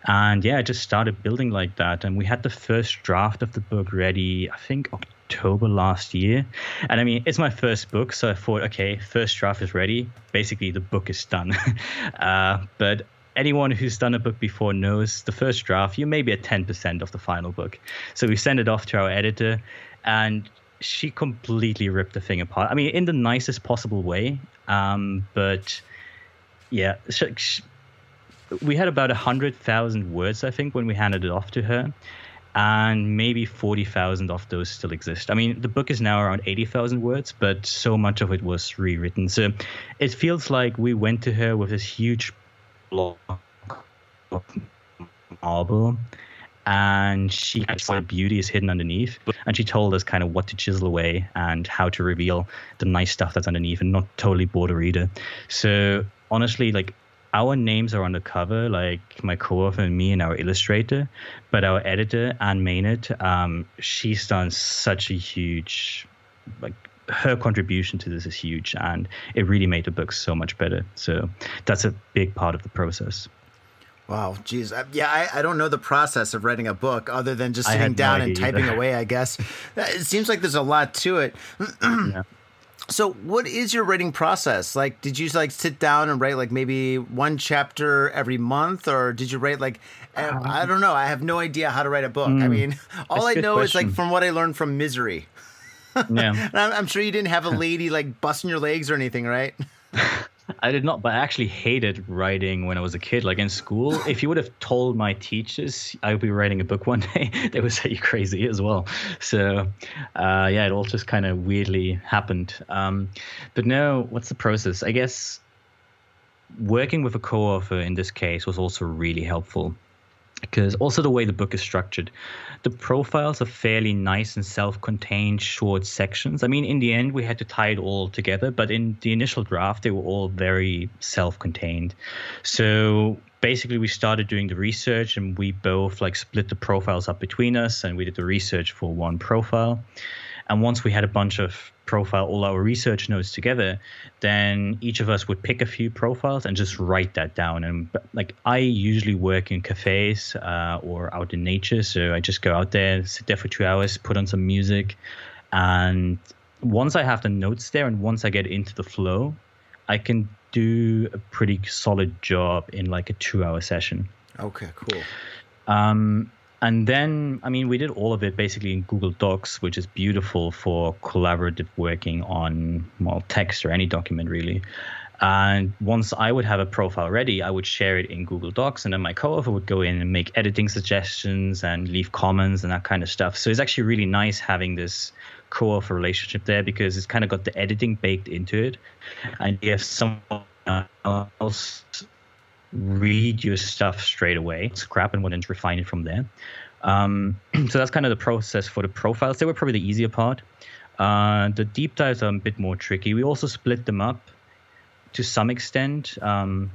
And yeah, I just started building like that. And we had the first draft of the book ready, I think October last year. And I mean, it's my first book. So I thought, okay, first draft is ready. Basically, the book is done. uh, but anyone who's done a book before knows the first draft, you may be at 10% of the final book. So we send it off to our editor, and she completely ripped the thing apart. I mean, in the nicest possible way. Um, but yeah, she, she, we had about 100,000 words, I think, when we handed it off to her. And maybe 40,000 of those still exist. I mean, the book is now around 80,000 words, but so much of it was rewritten. So it feels like we went to her with this huge of marble and she actually beauty is hidden underneath and she told us kind of what to chisel away and how to reveal the nice stuff that's underneath and not totally bore the reader so honestly like our names are on the cover like my co-author and me and our illustrator but our editor anne maynard um, she's done such a huge like her contribution to this is huge, and it really made the book so much better. So that's a big part of the process. Wow, geez, I, yeah, I, I don't know the process of writing a book other than just sitting had no down and typing either. away. I guess it seems like there's a lot to it. Yeah. So, what is your writing process? Like, did you like sit down and write like maybe one chapter every month, or did you write like uh, I don't know. I have no idea how to write a book. I mean, all I a I good know is like from what I learned from Misery. Yeah. I'm, I'm sure you didn't have a lady like busting your legs or anything, right? I did not, but I actually hated writing when I was a kid. Like in school, if you would have told my teachers I would be writing a book one day, they would say you're crazy as well. So, uh, yeah, it all just kind of weirdly happened. Um, but no, what's the process? I guess working with a co-author in this case was also really helpful because also the way the book is structured the profiles are fairly nice and self-contained short sections. I mean in the end we had to tie it all together but in the initial draft they were all very self-contained. So basically we started doing the research and we both like split the profiles up between us and we did the research for one profile and once we had a bunch of profile all our research notes together, then each of us would pick a few profiles and just write that down. And like I usually work in cafes uh, or out in nature, so I just go out there, sit there for two hours, put on some music, and once I have the notes there and once I get into the flow, I can do a pretty solid job in like a two-hour session. Okay, cool. Um, and then, I mean, we did all of it basically in Google Docs, which is beautiful for collaborative working on, well, text or any document really. And once I would have a profile ready, I would share it in Google Docs, and then my co-author would go in and make editing suggestions and leave comments and that kind of stuff. So it's actually really nice having this co-author relationship there because it's kind of got the editing baked into it, and have someone else read your stuff straight away, scrap and then refine it from there. Um, so that's kind of the process for the profiles. They were probably the easier part. Uh, the deep dives are a bit more tricky. We also split them up to some extent. Um,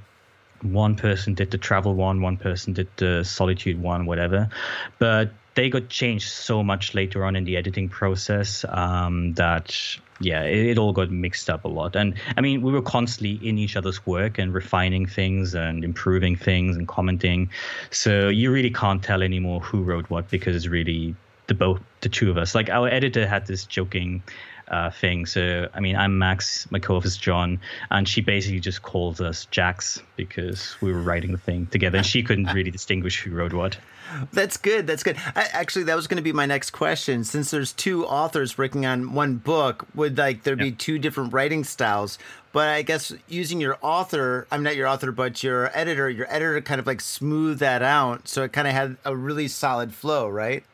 one person did the travel one, one person did the solitude one, whatever. But they got changed so much later on in the editing process um, that yeah, it, it, all got mixed up a lot. And I mean, we were constantly in each other's work and refining things and improving things and commenting. So you really can't tell anymore who wrote what because it's really the both the two of us. Like our editor had this joking uh, thing. So, I mean, I'm Max, my co host is John, and she basically just calls us Jax because we were writing the thing together and she couldn't really distinguish who wrote what. That's good. That's good. I, actually, that was going to be my next question. Since there's two authors working on one book, would like there be two different writing styles? But I guess using your author, I'm not your author, but your editor, your editor kind of like smooth that out, so it kind of had a really solid flow, right?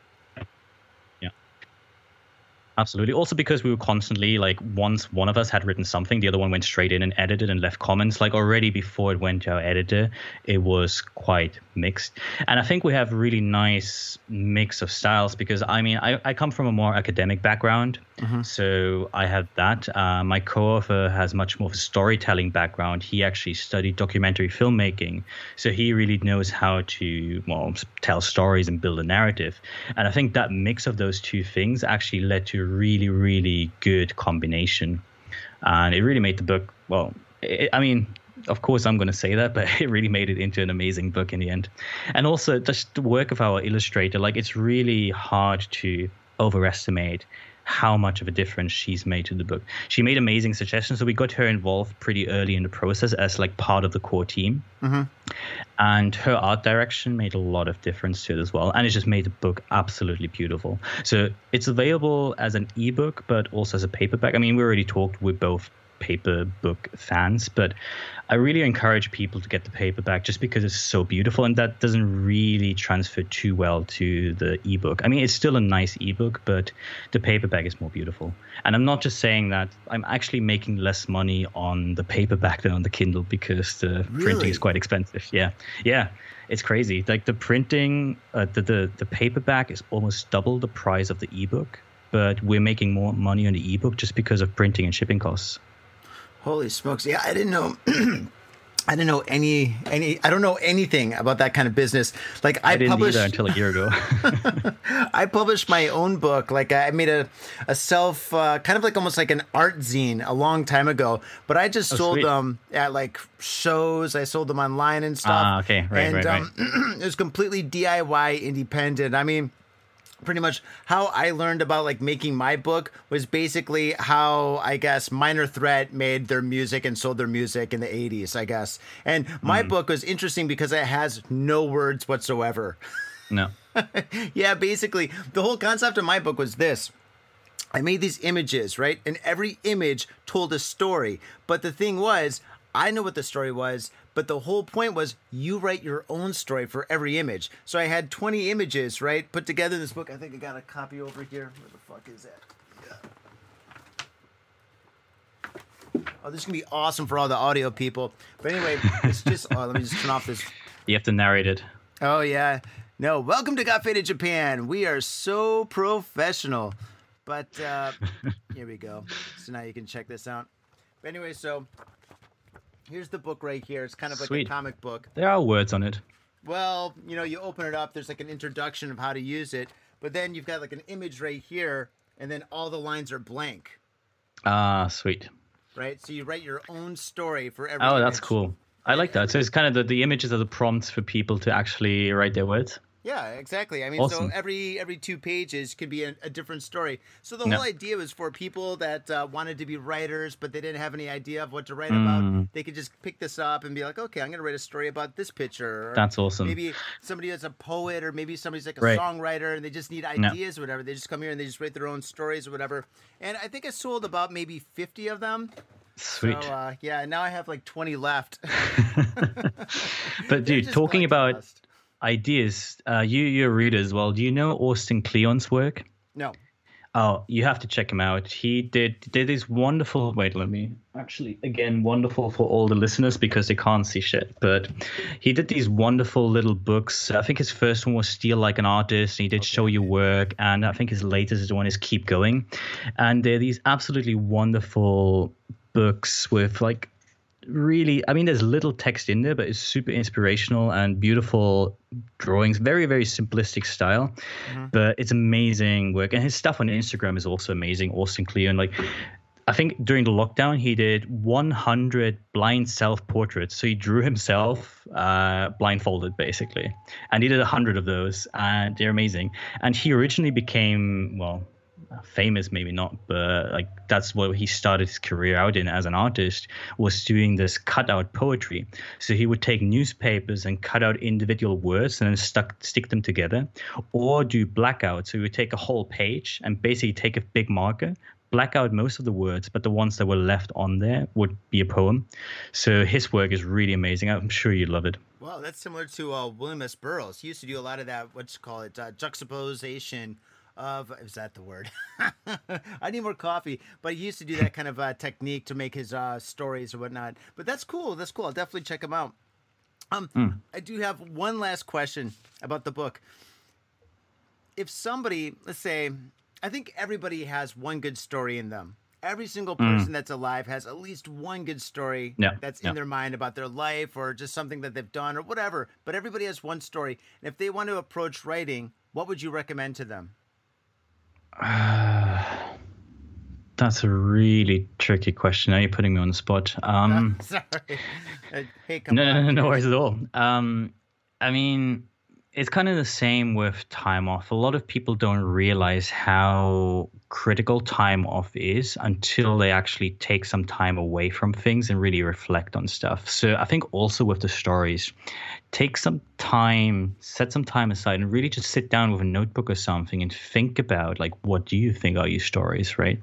Absolutely. Also because we were constantly like once one of us had written something, the other one went straight in and edited and left comments. Like already before it went to our editor, it was quite mixed. And I think we have really nice mix of styles because I mean I, I come from a more academic background. Mm-hmm. So I have that. Uh, my co-author has much more of a storytelling background. He actually studied documentary filmmaking. So he really knows how to well tell stories and build a narrative. And I think that mix of those two things actually led to a really, really good combination. And it really made the book, well, it, I mean, of course, I'm going to say that, but it really made it into an amazing book in the end. And also, just the work of our illustrator, like, it's really hard to overestimate how much of a difference she's made to the book. She made amazing suggestions, so we got her involved pretty early in the process as like part of the core team. Mm-hmm. And her art direction made a lot of difference to it as well, and it just made the book absolutely beautiful. So it's available as an ebook, but also as a paperback. I mean, we already talked with both paper book fans, but I really encourage people to get the paperback just because it's so beautiful and that doesn't really transfer too well to the ebook. I mean, it's still a nice ebook, but the paperback is more beautiful. And I'm not just saying that, I'm actually making less money on the paperback than on the Kindle because the really? printing is quite expensive. Yeah. Yeah. It's crazy. Like the printing, uh, the, the, the paperback is almost double the price of the ebook, but we're making more money on the ebook just because of printing and shipping costs. Holy smokes! Yeah, I didn't know. I don't know any any. I don't know anything about that kind of business. Like I, I didn't published, either until a year ago. I published my own book. Like I made a a self uh, kind of like almost like an art zine a long time ago. But I just sold sweet. them at like shows. I sold them online and stuff. Ah, okay. Right, and, right, um, it was completely DIY, independent. I mean pretty much how I learned about like making my book was basically how I guess Minor Threat made their music and sold their music in the 80s, I guess. And my Hmm. book was interesting because it has no words whatsoever. no. yeah, basically, the whole concept of my book was this. I made these images, right? And every image told a story. But the thing was, I know what the story was, but the whole point was you write your own story for every image. So I had 20 images, right? Put together in this book. I think I got a copy over here. Where the fuck is that? Oh, this is gonna be awesome for all the audio people. But anyway, it's just. Oh, let me just turn off this You have to narrate it. Oh yeah. No, welcome to Got Faded Japan. We are so professional. But uh here we go. So now you can check this out. But anyway, so here's the book right here. It's kind of like Sweet. a comic book. There are words on it. Well, you know, you open it up, there's like an introduction of how to use it, but then you've got like an image right here, and then all the lines are blank. Ah, sweet. Right? So you write your own story for every Oh, that's cool. I like that. So it's kind of the, the images are the prompts for people to actually write their words. Yeah, exactly. I mean, Awesome. so every every two pages could be a, a different story. So the Yeah. whole idea was for people that uh, wanted to be writers, but they didn't have any idea of what to write Mm. about. They could just pick this up and be like, okay, I'm going to write a story about this picture. That's awesome. Maybe somebody that's a poet, or maybe somebody's like a Right. songwriter, and they just need ideas or whatever. They just come here and they just write their own stories or whatever. And I think I sold about maybe 50 of them. Sweet. So uh, yeah, now I have like 20 left. but dude, talking about. Ideas, uh, you you're a reader as well. Do you know Austin Kleon's work? no. Oh, you have to check him out. He did did these wonderful. Wait, let me actually again wonderful for all the listeners because they can't see shit. But he did these wonderful little books. I think his first one was Steal Like an Artist. And he did Show Your Work, and I think his latest one is Keep Going. And they're these absolutely wonderful books with like really i mean there's little text in there but it's super inspirational and beautiful drawings. Very very simplistic style but it's amazing work. And his stuff on instagram is also amazing austin and like i think during the lockdown he did 100 blind self portraits so he drew himself uh, blindfolded basically. And he did 100 of those and they're amazing. And he originally became well famous maybe not but like that's what he started his career out in as an artist was doing this cutout poetry so he would take newspapers and cut out individual words and then stuck stick them together or do blackout so he would take a whole page and basically take a big marker black out most of the words but the ones that were left on there would be a poem so his work is really amazing i'm sure you'd love it Wow, that's similar to uh, William S. Burroughs. He used to do a lot of that. What's you call it uh, juxtaposition of is that the word? I need more coffee. But he used to do that kind of uh, technique to make his uh, stories or whatnot. But that's cool. That's cool. I'll definitely check him out. Um, I do have one last question about the book. If somebody, let's say, I think everybody has one good story in them. Every single person that's alive has at least one good story Yeah, that's in their mind about their life or just something that they've done or whatever. But everybody has one story. And if they want to approach writing, what would you recommend to them? that's a really tricky question now you're putting me on the spot um Sorry. Hey, no, no, no, no worries at all. Um, I mean, it's kind of the same with time off. A lot of people don't realize how critical time off is until they actually take some time away from things and really reflect on stuff. So I think also with the stories, take some time, set some time aside, and really just sit down with a notebook or something and think about like what do you think are your stories, right?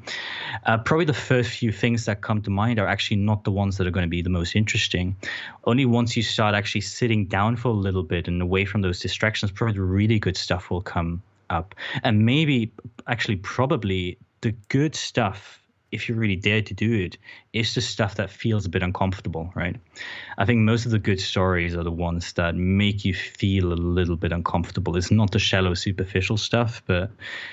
Uh, probably the first few things that come to mind are actually not the ones that are going to be the most interesting. Only once you start actually sitting down for a little bit and away from those distractions, probably the really good stuff will come up. And maybe, actually, probably the good stuff, if you really dare to do it, it, is the stuff that feels a bit uncomfortable, right? I think most of the good stories are the ones that make you feel a little bit uncomfortable. It's not the shallow, superficial stuff, but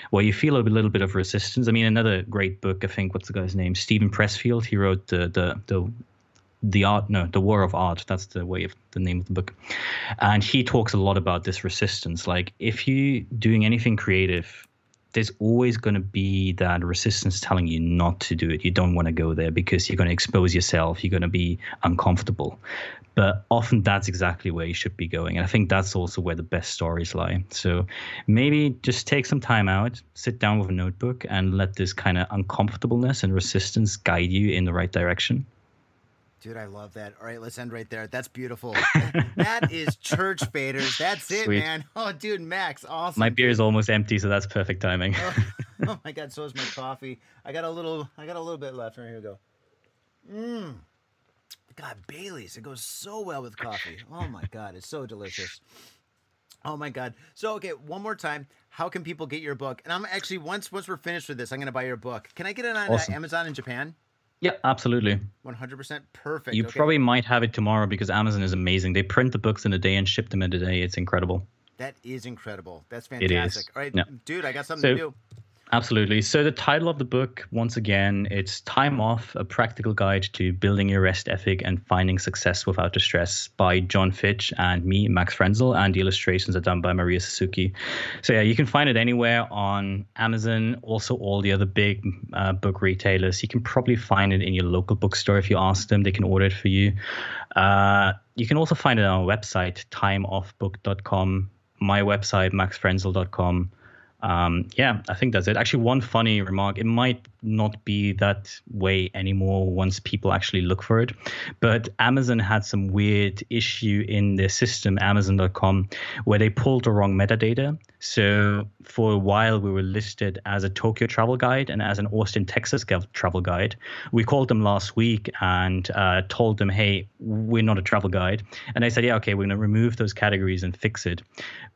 where you feel a little bit of resistance. I mean, another great book, I think, what's the guy's name? Steven Pressfield. He wrote the the the the art no the war of art that's the way of the name of the book and he talks a lot about this resistance like if you doing anything creative there's always going to be that resistance telling you not to do it. You don't want to go there because you're going to expose yourself. You're going to be uncomfortable. But often that's exactly where you should be going. And i think that's also where the best stories lie. So maybe just take some time out sit down with a notebook and let this kind of uncomfortableness and resistance guide you in the right direction Dude, I love that. All right, let's end right there. That's beautiful. that is church faders. That's it, Sweet. man. Oh, dude, Max, awesome. my beer is almost empty so that's perfect timing Oh, oh my god, so is my coffee. I got a little I got a little bit left. Right, here we go. Mmm. God, Bailey's. It goes so well with coffee. Oh my god, it's so delicious. Oh my god. So okay, one more time. How can people get your book? And I'm actually once once we're finished with this, I'm gonna buy your book. Can I get it on uh, Amazon in Japan? Yeah absolutely 100% perfect. You okay. probably might have it tomorrow because Amazon is amazing. They print the books in a day and ship them in a day. It's incredible. That is incredible. That's It is. fantastic. All right, Yeah. dude, I got something So- to do. Absolutely. So the title of the book, once again, it's Time Off: A Practical Guide to Building Your Rest Ethic and Finding Success Without the Stress by John Fitch and me, Max Frenzel, and the illustrations are done by Mari Yasuzuki. So yeah, you can find it anywhere on Amazon, also all the other big uh, book retailers. You can probably find it in your local bookstore if you ask them; they can order it for you. Uh, you can also find it on our website, timeoffbook.com, my website, maxfrenzel.com. Um, yeah, I think that's it. Actually, one funny remark: it might not be that way anymore once people actually look for it. But Amazon had some weird issue in their system, Amazon.com, where they pulled the wrong metadata. So for a while, we were listed as a Tokyo travel guide and as an Austin, Texas travel guide. We called them last week and uh, told them, "Hey, we're not a travel guide," and they said, "Yeah, okay, we're going to remove those categories and fix it."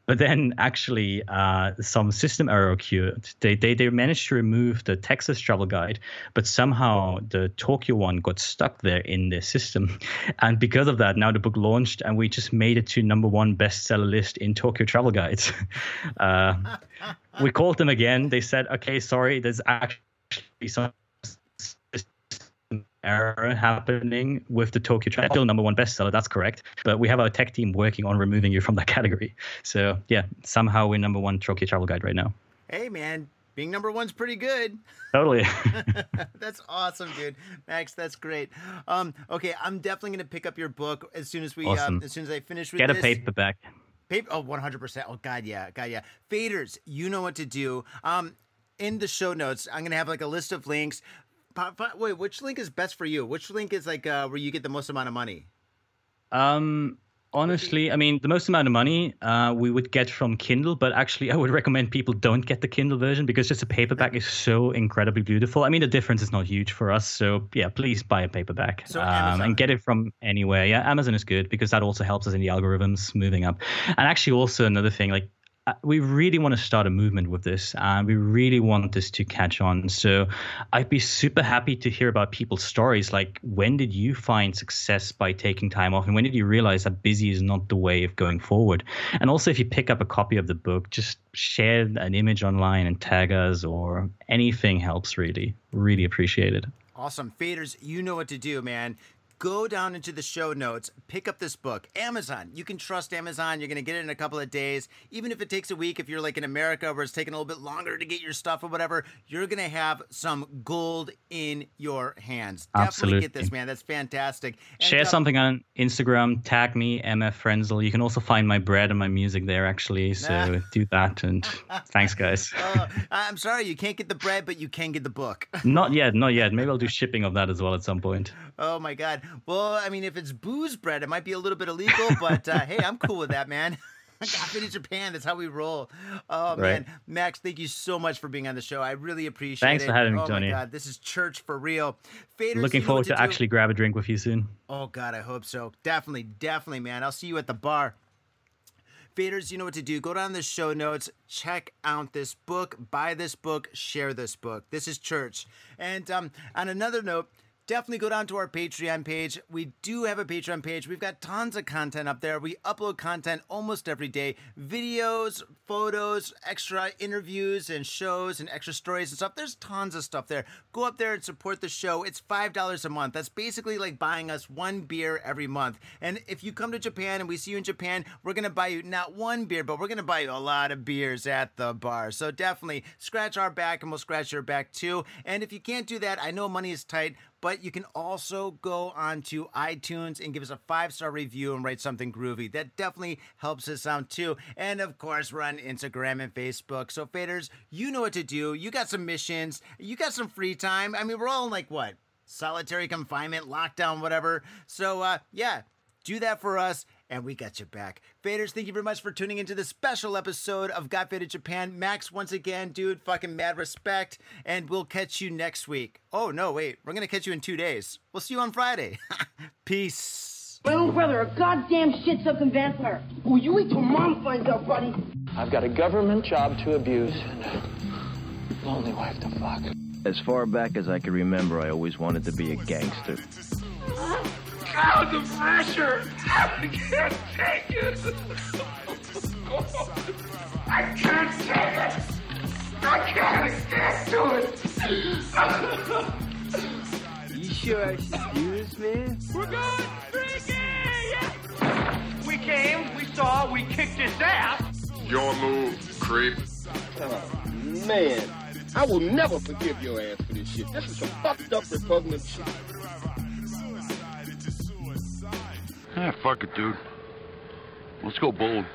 But then actually, uh, some system error occurred. They, they they managed to remove the Texas travel guide, but somehow the Tokyo one got stuck there in their system, and because of that, now the book launched, and we just made it to number one bestseller list in Tokyo travel guides. uh, we called them again. They said, "Okay, sorry, there's actually some." Error happening with the Tokyo Travel. Still number one bestseller, that's correct. But we have our tech team working on removing you from that category. So yeah, somehow we're number one Tokyo Travel Guide right now. Hey, man, being number one's pretty good. Totally. that's awesome, dude. Max, that's great. Um, okay, I'm definitely gonna pick up your book as soon as we, Awesome. um, as soon as I finish with Get a paperback. Paper, oh, 100%. Oh, God, yeah. God, yeah. Faders, you know what to do. Um, in the show notes, I'm going to have like a list of links. Wait, which link is best for you? Which link is like uh, where you get the most amount of money? Um, honestly, I mean, the most amount of money uh, we would get from Kindle, but actually, I would recommend people don't get the Kindle version because just a paperback is so incredibly beautiful. I mean, the difference is not huge for us, so yeah, please buy a paperback So um, and get it from anywhere. Yeah, Amazon is good because that also helps us in the algorithms moving up. And actually, also another thing, like Uh, we really want to start a movement with this and we really want this to catch on so i'd be super happy to hear about people's stories like when did you find success by taking time off and when did you realize that busy is not the way of going forward and also if you pick up a copy of the book just share an image online and tag us or anything helps really really appreciate it Awesome. Faders, you know what to do, man. Go down into the show notes, pick up this book. Amazon. You can trust Amazon. You're going to get it in a couple of days. Even if it takes a week, if you're like in America where it's taking a little bit longer to get your stuff or whatever, you're going to have some gold in your hands. Definitely get this, man. That's fantastic. And, share uh, something on instagram tag me mf frenzel you can also find my bread and my music there actually so do that and thanks guys uh, I'm sorry, you can't get the bread, but you can get the book. Not yet, not yet. Maybe I'll do shipping of that as well at some point. Oh my god. Well, I mean, if it's booze bread, it might be a little bit illegal, but uh, hey, I'm cool with that, man. I got it in Japan. That's how we roll. Oh man, Max, thank you so much for being on the show. I really appreciate Thanks it. Thanks for having me, oh Tony. my god, this is church for real. Faders, Looking forward what to actually grab a drink with you soon. Oh god, I hope so. Definitely, definitely, man. I'll see you at the bar. Faders, you know what to do. Go down the show notes, check out this book, buy this book, share this book. This is church. And um, on another note, definitely go down to our Patreon page. We do have a Patreon page. We've got tons of content up there. We upload content almost every day videos, photos, extra interviews and shows and extra stories and stuff. There's tons of stuff there. Go up there and support the show. It's $5 a month. That's basically like buying us one beer every month. And if you come to Japan and we see you in Japan, we're going to buy you not one beer, but we're going to buy you a lot of beers at the bar. So definitely scratch our back and we'll scratch your back too. And if you can't do that, I know money is tight, but you can also go onto iTunes and give us a five star review and write something groovy. That definitely helps us out too. And of course, we're on Instagram and Facebook. So, faders, you know what to do. You got some missions, you got some free time. I mean, we're all in like what? Solitary confinement, lockdown, whatever. So, uh, yeah, do that for us and we got you back. Faders, thank you very much for tuning into this special episode of Got Faded Japan. Max, once again, dude, fucking mad respect, and we'll catch you next week. Oh, no, wait, we're gonna catch you in two days. We'll see you on Friday. Peace. My own brother, a goddamn shit-sucking vampire. Oh, you wait till mom finds out, buddy. I've got a government job to abuse and a lonely wife to fuck. As far back as I can remember, I always wanted to be a gangster. God, the pressure! I can't take it! I can't take it! I can't stand to it! You sure I should do this, man? We're going freaky! We came, we saw, we kicked his ass! Your move, creep. Oh, man. I will never forgive your ass for this shit. This is some fucked up repugnant shit. Ah, fuck it, dude. Let's go bold.